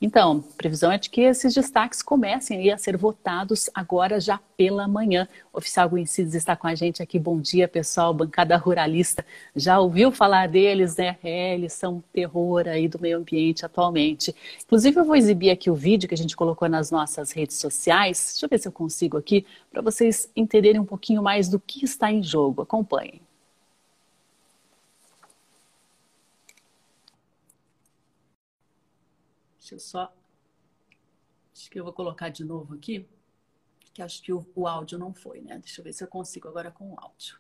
Então, previsão é de que esses destaques comecem a ser votados agora já pela manhã. O oficial Guincides está com a gente aqui. Bom dia, pessoal, bancada ruralista. Já ouviu falar deles, né? É, eles são terror aí do meio ambiente atualmente. Inclusive, eu vou exibir aqui o vídeo que a gente colocou nas nossas redes sociais. Deixa eu ver se eu consigo aqui, para vocês entenderem um pouquinho mais do que está em jogo. Acompanhem. Deixa eu só. Acho que eu vou colocar de novo aqui, que acho que o, o áudio não foi, né? Deixa eu ver se eu consigo agora com o áudio.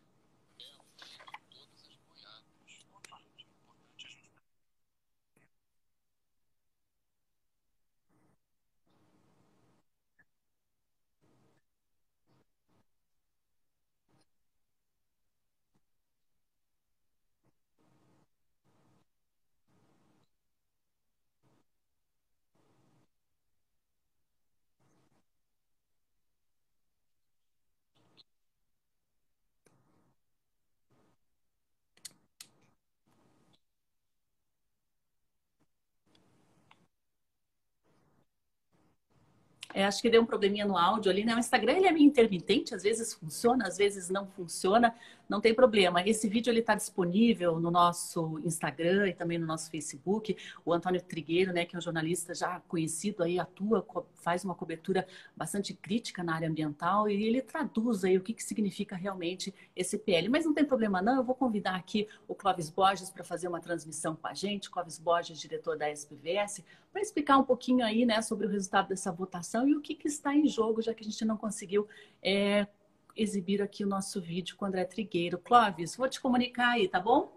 É, acho que deu um probleminha no áudio ali, né? O Instagram ele é meio intermitente, às vezes funciona, às vezes não funciona, não tem problema. Esse vídeo ele está disponível no nosso Instagram e também no nosso Facebook. O Antônio Trigueiro, né, que é um jornalista já conhecido aí, atua, faz uma cobertura bastante crítica na área ambiental e ele traduz aí o que, que significa realmente esse PL. Mas não tem problema não, eu vou convidar aqui o Clóvis Borges para fazer uma transmissão com a gente, Clóvis Borges, diretor da SPVS, para explicar um pouquinho aí, né, sobre o resultado dessa votação e o que, que está em jogo, já que a gente não conseguiu é, exibir aqui o nosso vídeo com o André Trigueiro. Clóvis, vou te comunicar aí, tá bom?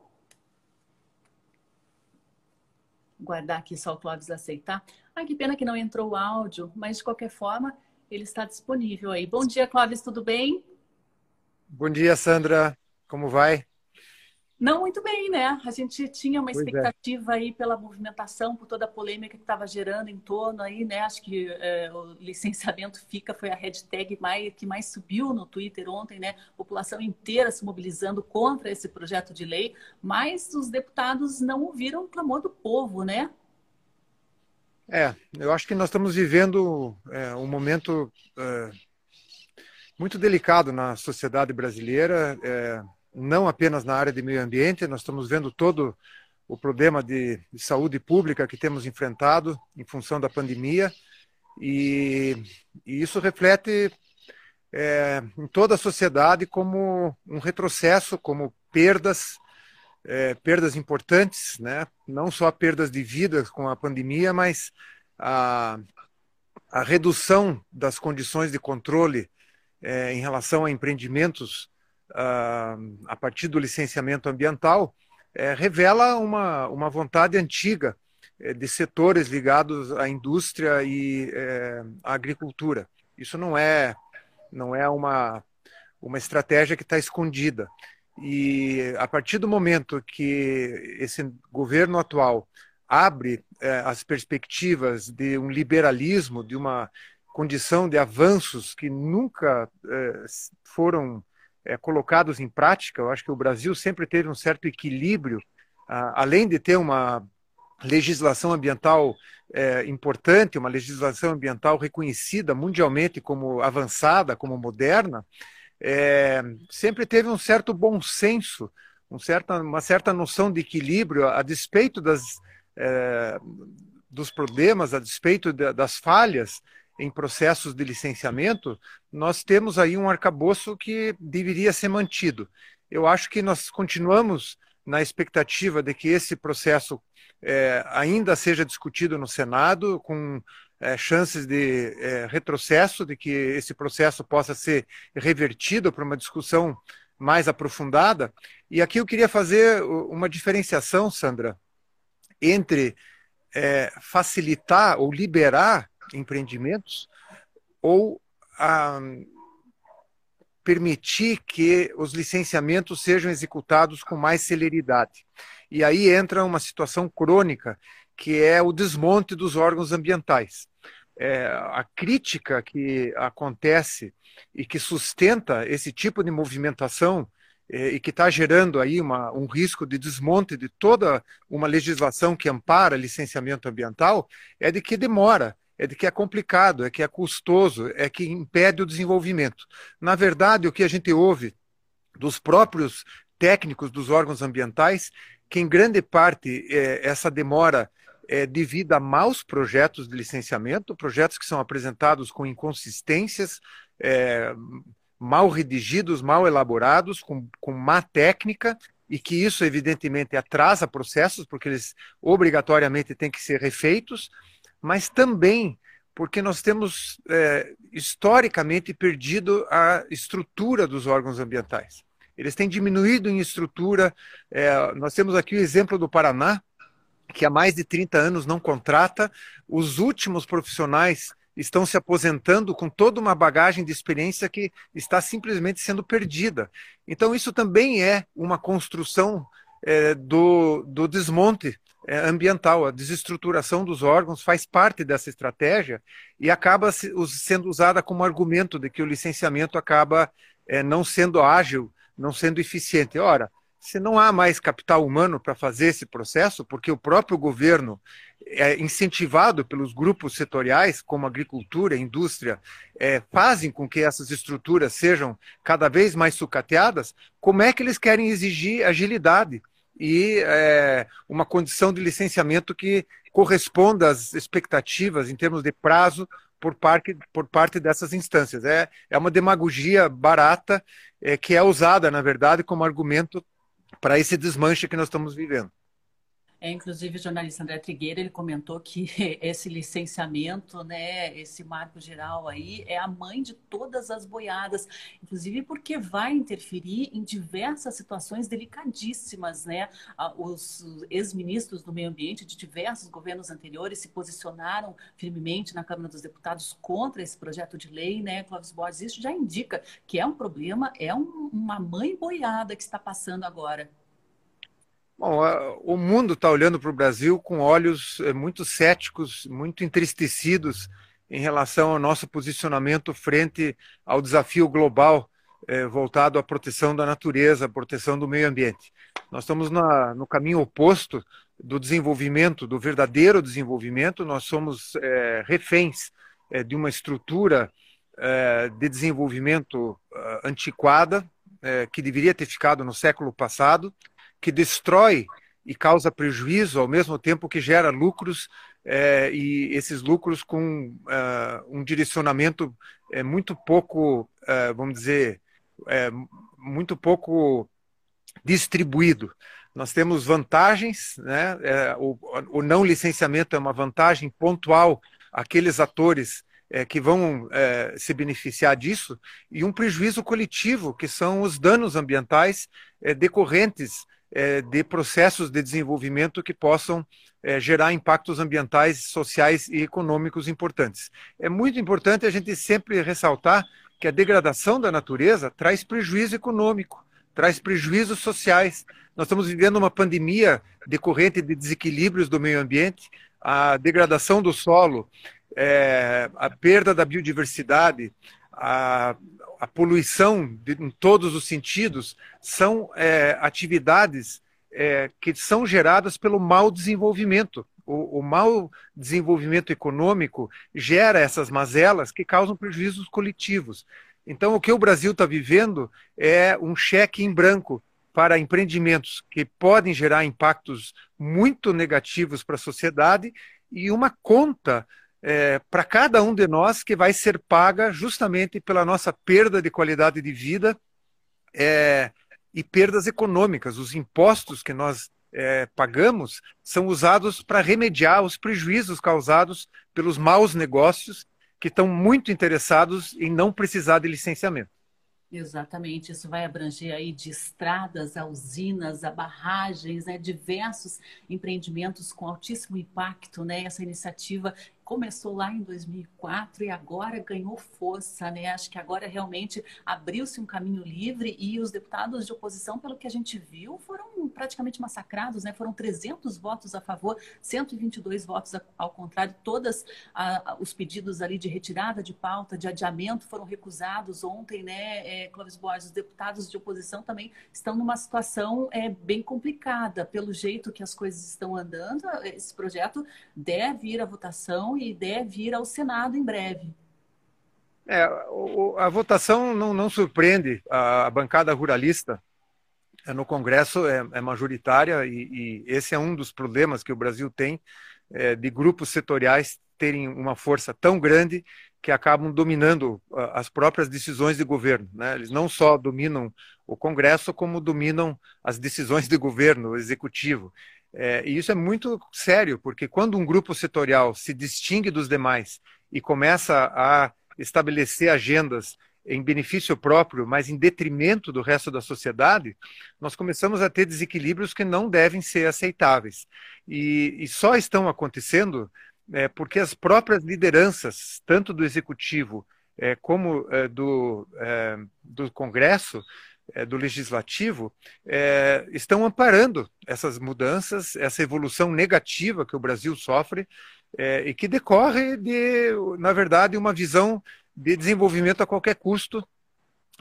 Guardar aqui só o Clóvis aceitar. Ai, que pena que não entrou o áudio, mas de qualquer forma, ele está disponível aí. Bom dia, Clóvis, tudo bem? Bom dia, Sandra. Como vai? Não muito bem, né? A gente tinha uma é. expectativa é. aí pela movimentação, por toda a polêmica que estava gerando em torno aí, né? Acho que é, o licenciamento fica foi a hashtag mais, que mais subiu no Twitter ontem, né? População inteira se mobilizando contra esse projeto de lei, mas os deputados não ouviram o clamor do povo, né? É, eu acho que nós estamos vivendo é, um momento é, muito delicado na sociedade brasileira. Não apenas na área de meio ambiente, nós estamos vendo todo o problema de, de saúde pública que temos enfrentado em função da pandemia, e, e isso reflete é, em toda a sociedade como um retrocesso, como perdas, é, perdas importantes, né? não só perdas de vidas com a pandemia, mas a, a redução das condições de controle é, em relação a empreendimentos a partir do licenciamento ambiental, é, revela uma, uma vontade antiga é, de setores ligados à indústria e é, à agricultura. Isso não é, não é uma, uma estratégia que está escondida. E a partir do momento que esse governo atual abre as perspectivas de um liberalismo, de uma condição de avanços que nunca foram é, colocados em prática, eu acho que o Brasil sempre teve um certo equilíbrio, além de ter uma legislação ambiental é, importante, uma legislação ambiental reconhecida mundialmente como avançada, como moderna, é, sempre teve um certo bom senso, um certa, uma certa noção de equilíbrio, a despeito das, é, dos problemas, a despeito de, das falhas em processos de licenciamento, nós temos aí um arcabouço que deveria ser mantido. Eu acho que nós continuamos na expectativa de que esse processo é, ainda seja discutido no Senado, com é, chances de é, retrocesso, de que esse processo possa ser revertido para uma discussão mais aprofundada. E aqui eu queria fazer uma diferenciação, Sandra, entre é, facilitar ou liberar empreendimentos ou a, permitir que os licenciamentos sejam executados com mais celeridade. E aí entra uma situação crônica, que é o desmonte dos órgãos ambientais. É, a crítica que acontece e que sustenta esse tipo de movimentação é, e que está gerando aí uma, um risco de desmonte de toda uma legislação que ampara licenciamento ambiental é de que demora, é de que é complicado, é que é custoso, é que impede o desenvolvimento. Na verdade, o que a gente ouve dos próprios técnicos dos órgãos ambientais que em grande parte é, essa demora é devido a maus projetos de licenciamento, projetos que são apresentados com inconsistências, é, mal redigidos, mal elaborados, com, com má técnica, e que isso, evidentemente, atrasa processos, porque eles obrigatoriamente têm que ser refeitos, mas também porque nós temos é, historicamente perdido a estrutura dos órgãos ambientais. Eles têm diminuído em estrutura. É, nós temos aqui o exemplo do Paraná, que há mais de 30 anos não contrata. Os últimos profissionais estão se aposentando com toda uma bagagem de experiência que está simplesmente sendo perdida. Então, isso também é uma construção é, do, do desmonte ambiental, a desestruturação dos órgãos faz parte dessa estratégia e acaba sendo usada como argumento de que o licenciamento acaba é, não sendo ágil não sendo eficiente. Ora, se não há mais capital humano para fazer esse processo, porque o próprio governo é incentivado pelos grupos setoriais, como agricultura, indústria, é, fazem com que essas estruturas sejam cada vez mais sucateadas, como é que eles querem exigir agilidade e é, uma condição de licenciamento que corresponda às expectativas em termos de prazo por parte, por parte dessas instâncias. É, é uma demagogia barata é, que é usada, na verdade, como argumento para esse desmanche que nós estamos vivendo. É, inclusive, o jornalista André Trigueira, ele comentou que [laughs] esse licenciamento, né, esse marco geral aí, é a mãe de todas as boiadas, inclusive porque vai interferir em diversas situações delicadíssimas, né? Os ex-ministros do meio ambiente de diversos governos anteriores se posicionaram firmemente na Câmara dos Deputados contra esse projeto de lei, né, Clóvis Borges? Isso já indica que é um problema, é um, uma mãe boiada que está passando agora. Bom, o mundo está olhando para o Brasil com olhos eh, muito céticos, muito entristecidos em relação ao nosso posicionamento frente ao desafio global eh, voltado à proteção da natureza, à proteção do meio ambiente. Nós estamos na, no caminho oposto do desenvolvimento, do verdadeiro desenvolvimento. Nós somos eh, reféns de uma estrutura de desenvolvimento antiquada que deveria ter ficado no século passado que destrói e causa prejuízo ao mesmo tempo que gera lucros é, e esses lucros com uh, um direcionamento é, muito pouco, uh, vamos dizer, é, muito pouco distribuído. Nós temos vantagens, né? É, o, o, não licenciamento é uma vantagem pontual àqueles atores é, que vão é, se beneficiar disso, e um prejuízo coletivo, que são os danos ambientais decorrentes é, de processos de desenvolvimento que possam é, gerar impactos ambientais, sociais e econômicos importantes. É muito importante a gente sempre ressaltar que a degradação da natureza traz prejuízo econômico, traz prejuízos sociais. Nós estamos vivendo uma pandemia decorrente de desequilíbrios do meio ambiente, a degradação do solo, é, a perda da biodiversidade, a, a poluição de, em todos os sentidos, são é, atividades é, que são geradas pelo mau desenvolvimento. O, o mau desenvolvimento econômico gera essas mazelas que causam prejuízos coletivos. Então, o que o Brasil está vivendo é um cheque em branco para empreendimentos que podem gerar impactos muito negativos para a sociedade e uma conta é, para cada um de nós que vai ser paga justamente pela nossa perda de qualidade de vida é, e perdas econômicas. Os impostos que nós é, pagamos são usados para remediar os prejuízos causados pelos maus negócios que estão muito interessados em não precisar de licenciamento. Exatamente, isso vai abranger aí de estradas a usinas, a barragens, né, diversos empreendimentos com altíssimo impacto, né? Essa iniciativa começou lá em 2004 e agora ganhou força, né? Acho que agora realmente abriu-se um caminho livre e os deputados de oposição, pelo que a gente viu, foram praticamente massacrados, né? Foram 300 votos a favor, 122 votos ao contrário. Todos os pedidos ali de retirada de pauta, de adiamento, foram recusados ontem, né? É, Clóvis Borges, os deputados de oposição também estão numa situação é, bem complicada pelo jeito que as coisas estão andando. Esse projeto deve ir à votação e deve ir ao Senado em breve. É, a votação não, não surpreende a, a, bancada ruralista é, no Congresso é, é majoritária e, e, esse é um dos problemas que o Brasil tem é, de grupos setoriais terem uma força tão grande que acabam dominando as próprias decisões de governo. Né? Eles não só dominam o Congresso, como dominam as decisões de governo, o executivo. É, e isso é muito sério, porque quando um grupo setorial se distingue dos demais e começa a estabelecer agendas em benefício próprio, mas em detrimento do resto da sociedade, nós começamos a ter desequilíbrios que não devem ser aceitáveis. E, e só estão acontecendo é, porque as próprias lideranças, tanto do executivo é, como é, do, é, do Congresso, do legislativo é, estão amparando essas mudanças, essa evolução negativa que o Brasil sofre é, e que decorre de, na verdade, uma visão de desenvolvimento a qualquer custo.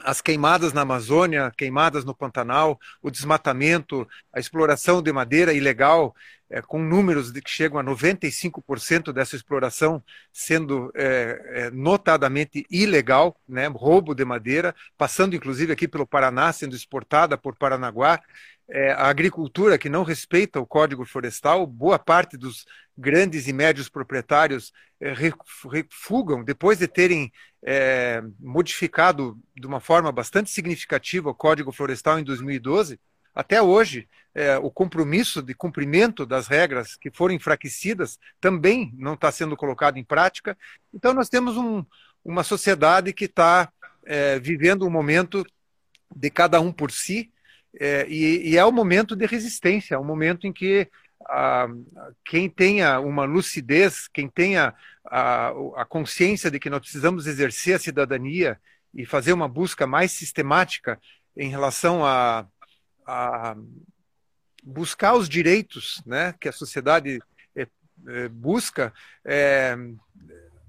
As queimadas na Amazônia, queimadas no Pantanal, o desmatamento, a exploração de madeira ilegal, é, com números de que chegam a 95% dessa exploração sendo é, é, notadamente ilegal, né, roubo de madeira, passando inclusive aqui pelo Paraná, sendo exportada por Paranaguá, é, a agricultura que não respeita o Código Florestal, boa parte dos grandes e médios proprietários é, refugam, depois de terem é, modificado de uma forma bastante significativa o Código Florestal em 2012, até hoje, é, o compromisso de cumprimento das regras que foram enfraquecidas também não está sendo colocado em prática. Então, nós temos um, uma sociedade que está é, vivendo um momento de cada um por si, é, e, e, é o momento de resistência, é o momento em que a, quem tenha uma lucidez, quem tenha a, a consciência de que nós precisamos exercer a cidadania e fazer uma busca mais sistemática em relação a, a buscar os direitos né, que a sociedade é, é, busca, é,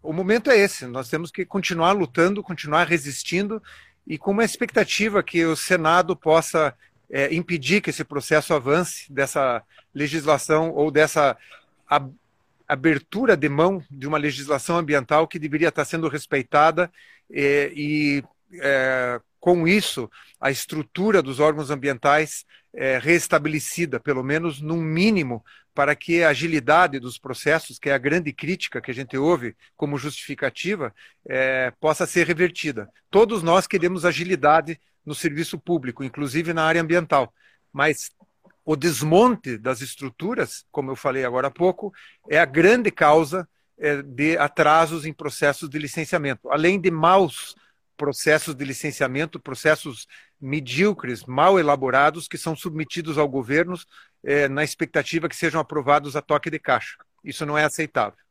o momento é esse. Nós temos que continuar lutando, continuar resistindo e com uma expectativa que o Senado possa é, impedir que esse processo avance dessa legislação ou dessa abertura de mão de uma legislação ambiental que deveria estar sendo respeitada é, e é, com isso a estrutura dos órgãos ambientais é, reestabelecida, pelo menos num mínimo, para que a agilidade dos processos, que é a grande crítica que a gente ouve como justificativa, é, possa ser revertida. Todos nós queremos agilidade no serviço público, inclusive na área ambiental. Mas o desmonte das estruturas, como eu falei agora há pouco, é a grande causa é, de atrasos em processos de licenciamento, além de maus processos de licenciamento, processos medíocres, mal elaborados, que são submetidos ao governo é, na expectativa que sejam aprovados a toque de caixa. Isso não é aceitável.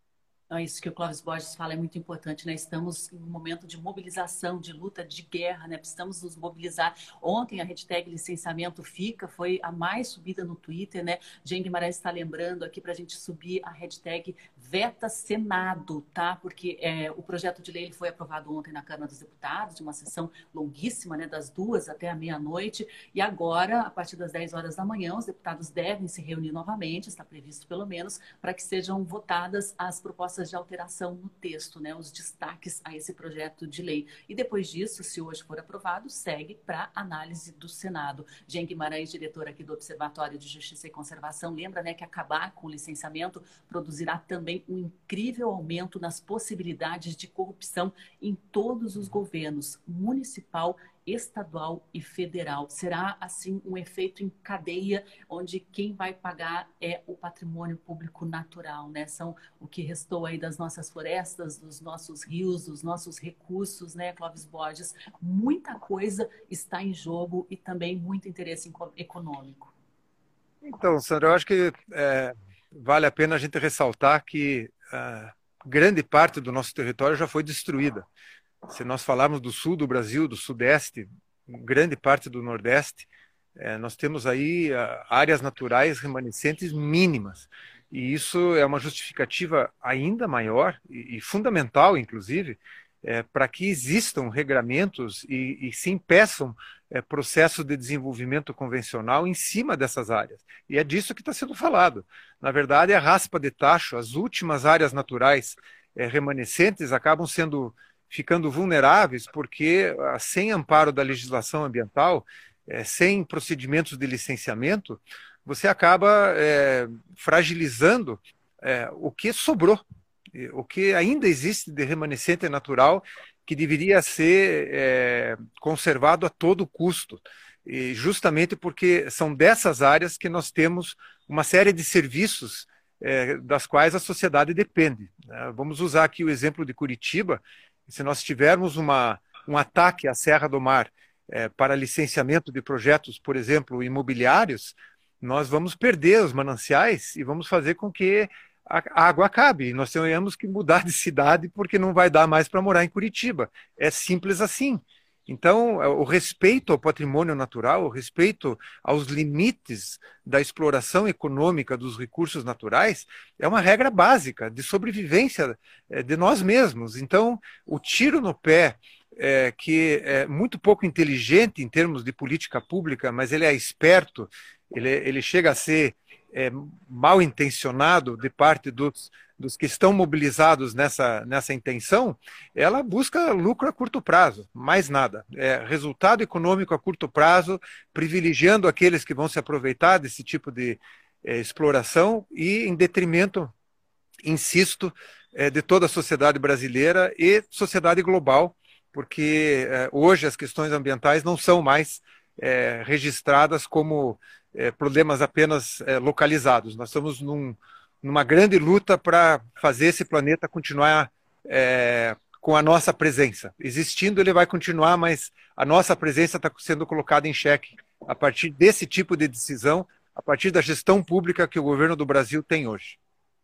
Então, isso que o Clóvis Borges fala é muito importante, né? Estamos em um momento de mobilização, de luta, de guerra, né? Precisamos nos mobilizar. Ontem a hashtag licenciamento fica, foi a mais subida no Twitter, né? Jean Guimarães está lembrando aqui para a gente subir a hashtag Veta Senado, tá? Porque é, o projeto de lei foi aprovado ontem na Câmara dos Deputados, de uma sessão longuíssima, né? Das duas até a meia-noite. E agora, a partir das 10 horas da manhã, os deputados devem se reunir novamente, está previsto pelo menos, para que sejam votadas as propostas propostas de alteração no texto, né, os destaques a esse projeto de lei. E depois disso, se hoje for aprovado, segue para análise do Senado. Jean Guimarães, diretor aqui do Observatório de Justiça e Conservação, lembra né, que acabar com o licenciamento produzirá também um incrível aumento nas possibilidades de corrupção em todos os governos, municipal estadual e federal. Será, assim, um efeito em cadeia, onde quem vai pagar é o patrimônio público natural, né? São o que restou aí das nossas florestas, dos nossos rios, dos nossos recursos, né, Clóvis Borges? Muita coisa está em jogo e também muito interesse econômico. Então, Sandra, eu acho que é, vale a pena a gente ressaltar que uh, grande parte do nosso território já foi destruída se nós falarmos do sul do Brasil, do sudeste, grande parte do nordeste, é, nós temos aí uh, áreas naturais remanescentes mínimas. E isso é uma justificativa ainda maior e, e fundamental, inclusive, é, para que existam regramentos e, e se impeçam é, processos de desenvolvimento convencional em cima dessas áreas. E é disso que está sendo falado. Na verdade, a raspa de tacho, as últimas áreas naturais é, remanescentes acabam sendo ficando vulneráveis porque, ah, sem amparo da legislação ambiental, é, sem procedimentos de licenciamento, você acaba é, fragilizando é, o que sobrou, o que ainda existe de remanescente natural que deveria ser conservado a todo custo. E justamente porque são dessas áreas que nós temos uma série de serviços das quais a sociedade depende. Né? Vamos usar aqui o exemplo de Curitiba, se nós tivermos uma, um ataque à Serra do Mar é, para licenciamento de projetos, por exemplo, imobiliários, nós vamos perder os mananciais e vamos fazer com que a água acabe. Nós tenhamos que mudar de [laughs] cidade porque não vai dar mais para morar em Curitiba. É simples assim. Então, é, o respeito ao patrimônio natural, o respeito aos limites da exploração econômica dos recursos naturais, é uma regra básica de sobrevivência é, de nós mesmos. Então, o tiro no pé, é, que é muito pouco inteligente em termos de política pública, mas ele é esperto, ele, ele chega a ser é, mal intencionado de parte dos dos que estão mobilizados nessa, nessa intenção, ela busca lucro a curto prazo, mais nada. É resultado econômico a curto prazo, privilegiando aqueles que vão se aproveitar desse tipo de é, exploração e em detrimento, insisto, é, de toda a sociedade brasileira e sociedade global, porque é, hoje as questões ambientais não são mais é, registradas como é, problemas apenas é, localizados. Nós estamos num numa grande luta para fazer esse planeta continuar é, com a nossa presença. Existindo, ele vai continuar, mas a nossa presença está sendo colocada em xeque a partir desse tipo de decisão, a partir da gestão pública que o governo do Brasil tem hoje.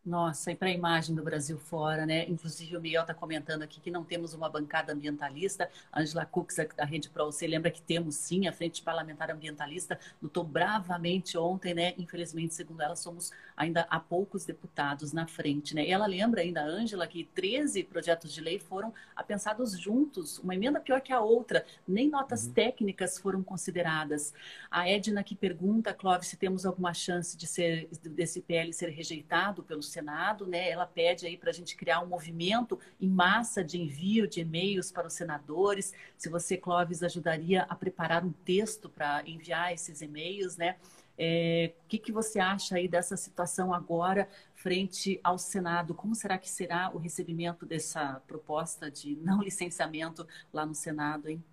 Nossa, e para a imagem do Brasil fora, né? Inclusive o Miguel está comentando aqui que não temos uma bancada ambientalista. Angela Cux, da Rede Pro, você lembra que temos sim a Frente Parlamentar Ambientalista, lutou bravamente ontem, né? Infelizmente, segundo ela, somos ainda há poucos deputados na frente, né? E ela lembra ainda, Ângela, que 13 projetos de lei foram pensados juntos, uma emenda pior que a outra, nem notas uhum. técnicas foram consideradas. A Edna que pergunta, Clóvis, se temos alguma chance de ser desse PL ser rejeitado pelo Senado, né? Ela pede aí para a gente criar um movimento em massa de envio de e-mails para os senadores. Se você, Clóvis, ajudaria a preparar um texto para enviar esses e-mails, né? É, o que, que você acha aí dessa situação agora frente ao Senado? Como será que será o recebimento dessa proposta de não [laughs] licenciamento lá no Senado, hein?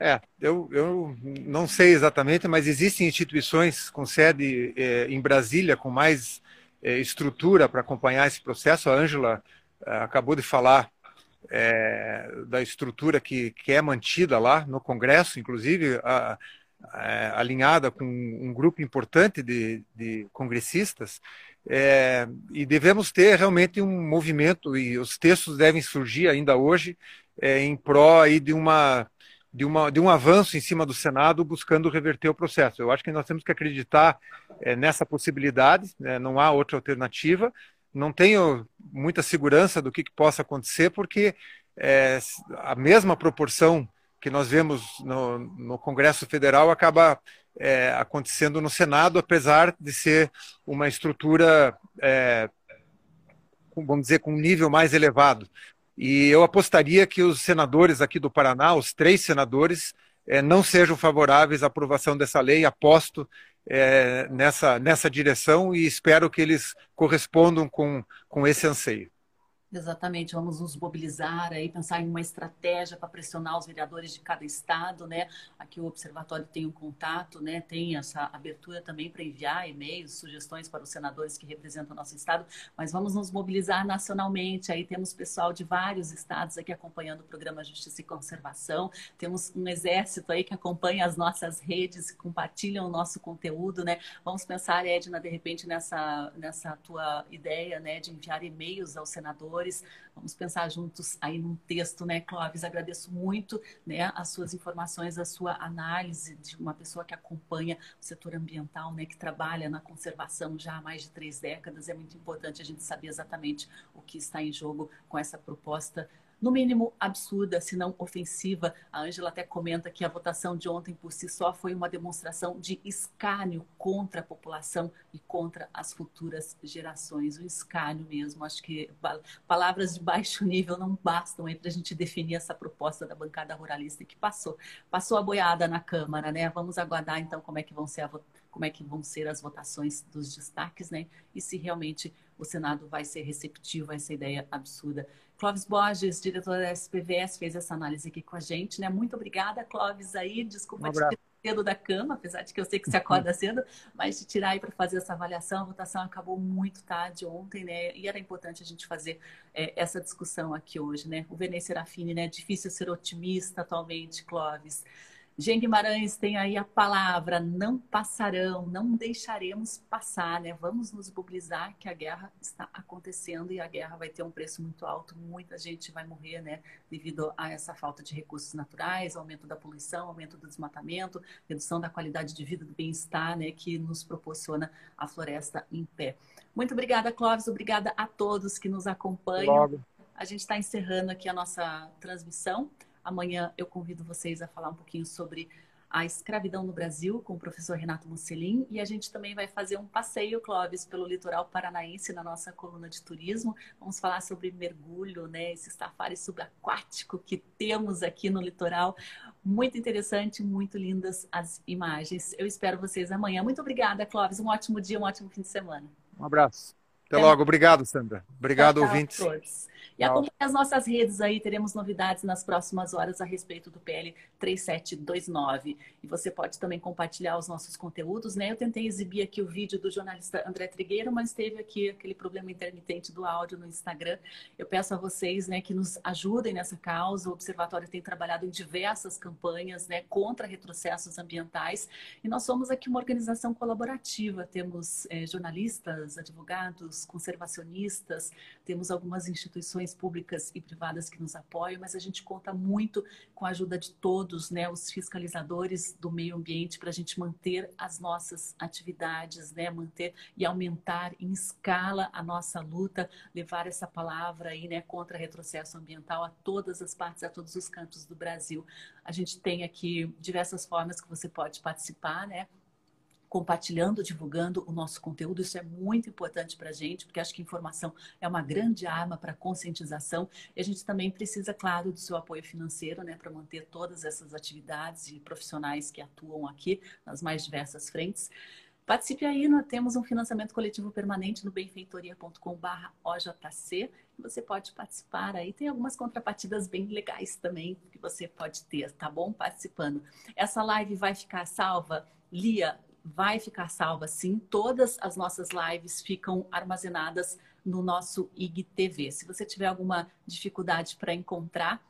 É, eu, eu não sei exatamente, mas existem instituições com sede é, em Brasília com mais estrutura para acompanhar esse processo. A Ângela é, acabou de falar é, da estrutura que, que é mantida lá no Congresso, inclusive a, a, alinhada com um grupo importante de, de congressistas. É, e devemos ter realmente um movimento, e os textos devem surgir ainda hoje, é, em pró aí de, uma, de, uma, de um avanço em cima do Senado, buscando reverter o processo. Eu acho que nós temos que acreditar é, nessa possibilidade, né, não há outra alternativa. Não tenho muita segurança do que, que possa acontecer, porque é, a mesma proporção que nós vemos no, no Congresso Federal acaba é, acontecendo no Senado, apesar de ser uma estrutura, é, vamos dizer, com um nível mais elevado. E eu apostaria que os senadores aqui do Paraná, os três senadores, é, não sejam favoráveis à aprovação dessa lei. Aposto é, nessa, nessa direção e espero que eles correspondam com, com esse anseio. Exatamente, vamos nos mobilizar aí, pensar em uma estratégia para pressionar os vereadores de cada estado, né? Aqui o observatório tem um contato, né? Tem essa abertura também para enviar e-mails, sugestões para os senadores que representam o nosso estado, mas vamos nos mobilizar nacionalmente. Aí temos pessoal de vários estados aqui acompanhando o programa Justiça e Conservação. Temos um exército aí que acompanha as nossas redes, compartilham o nosso conteúdo, né? Vamos pensar, Edna, de repente nessa nessa tua ideia, né, de enviar e-mails aos senadores Vamos pensar juntos aí num texto, né, Clóvis? Agradeço muito né, as suas informações, a sua análise de uma pessoa que acompanha o setor ambiental, né, que trabalha na conservação já há mais de três décadas. É muito importante a gente saber exatamente o que está em jogo com essa proposta no mínimo absurda, se não ofensiva. A Ângela até comenta que a votação de ontem por si só foi uma demonstração de escárnio contra a população e contra as futuras gerações. O escárnio mesmo. Acho que palavras de baixo nível não bastam para a gente definir essa proposta da bancada ruralista que passou. Passou a boiada na Câmara, né? Vamos aguardar então como é que vão ser a, como é que vão ser as votações dos destaques, né? E se realmente o Senado vai ser receptivo a essa ideia absurda. Clóvis Borges, diretor da SPVS, fez essa análise aqui com a gente, né? Muito obrigada, Clóvis, aí. Desculpa um te tirar cedo da cama, apesar de que eu sei que você acorda [laughs] cedo, mas te tirar aí para fazer essa avaliação. A votação acabou muito tarde ontem, né? E era importante a gente fazer é, essa discussão aqui hoje, né? O Venê Serafini, né? Difícil ser otimista atualmente, Clóvis. Jean Guimarães tem aí a palavra, não passarão, não deixaremos passar, né? Vamos nos mobilizar que a guerra está acontecendo e a guerra vai ter um preço muito alto, muita gente vai morrer, né? Devido a essa falta de recursos naturais, aumento da poluição, aumento do desmatamento, redução da qualidade de vida, do bem-estar, né? Que nos proporciona a floresta em pé. Muito obrigada, Clóvis, obrigada a todos que nos acompanham. Logo. A gente está encerrando aqui a nossa transmissão. Amanhã eu convido vocês a falar um pouquinho sobre a escravidão no Brasil com o professor Renato Musselin e a gente também vai fazer um passeio, Clóvis, pelo litoral paranaense na nossa coluna de turismo. Vamos falar sobre mergulho, né? Esse safari subaquático que temos aqui no litoral. Muito interessante, muito lindas as imagens. Eu espero vocês amanhã. Muito obrigada, Clóvis. Um ótimo dia, um ótimo fim de semana. Um abraço. Até, Até logo. Obrigado, Sandra. Obrigado, tchau, tchau E acompanhe as nossas redes aí, teremos novidades nas próximas horas a respeito do PL 3729. E você pode também compartilhar os nossos conteúdos, né? Eu tentei exibir aqui o vídeo do jornalista André Trigueiro, mas teve aqui aquele problema intermitente do áudio no Instagram. Eu peço a vocês, né, que nos ajudem nessa causa. O Observatório tem trabalhado em diversas campanhas, né, contra retrocessos ambientais. E nós somos aqui uma organização colaborativa. Temos é, jornalistas, advogados, conservacionistas, temos algumas instituições instituições públicas e privadas que nos apoiam, mas a gente conta muito com a ajuda de todos, né, os fiscalizadores do meio ambiente, para a gente manter as nossas atividades, né, manter e aumentar em escala a nossa luta, levar essa palavra aí, né, contra retrocesso ambiental a todas as partes, a todos os cantos do Brasil. A gente tem aqui diversas formas que você pode participar, né? Compartilhando, divulgando o nosso conteúdo. Isso é muito importante para a gente, porque acho que informação é uma grande arma para conscientização. E a gente também precisa, claro, do seu apoio financeiro, né, para manter todas essas atividades e profissionais que atuam aqui nas mais diversas frentes. Participe aí, nós temos um financiamento coletivo permanente no benfeitoria.com.br OJC. Você pode participar aí. Tem algumas contrapartidas bem legais também que você pode ter, tá bom? Participando. Essa live vai ficar salva. Lia, vai ficar salva sim. Todas as nossas lives ficam armazenadas no nosso IGTV. Se você tiver alguma dificuldade para encontrar,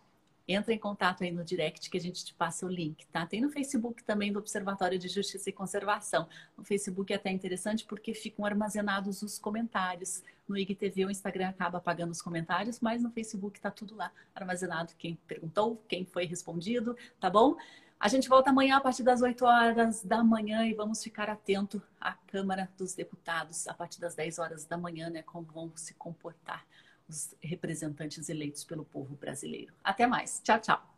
entra em contato aí no direct que a gente te passa o link, tá? Tem no Facebook também do Observatório de Justiça e Conservação. No Facebook é até interessante porque ficam armazenados os comentários. No IGTV o Instagram acaba apagando os comentários, mas no Facebook tá tudo lá armazenado. Quem perguntou, quem foi respondido, tá bom? A gente volta amanhã a partir das 8 horas da manhã e vamos ficar atento à Câmara dos Deputados a partir das 10 horas da manhã, né? Como vão se comportar os representantes eleitos pelo povo brasileiro. Até mais. Tchau, tchau.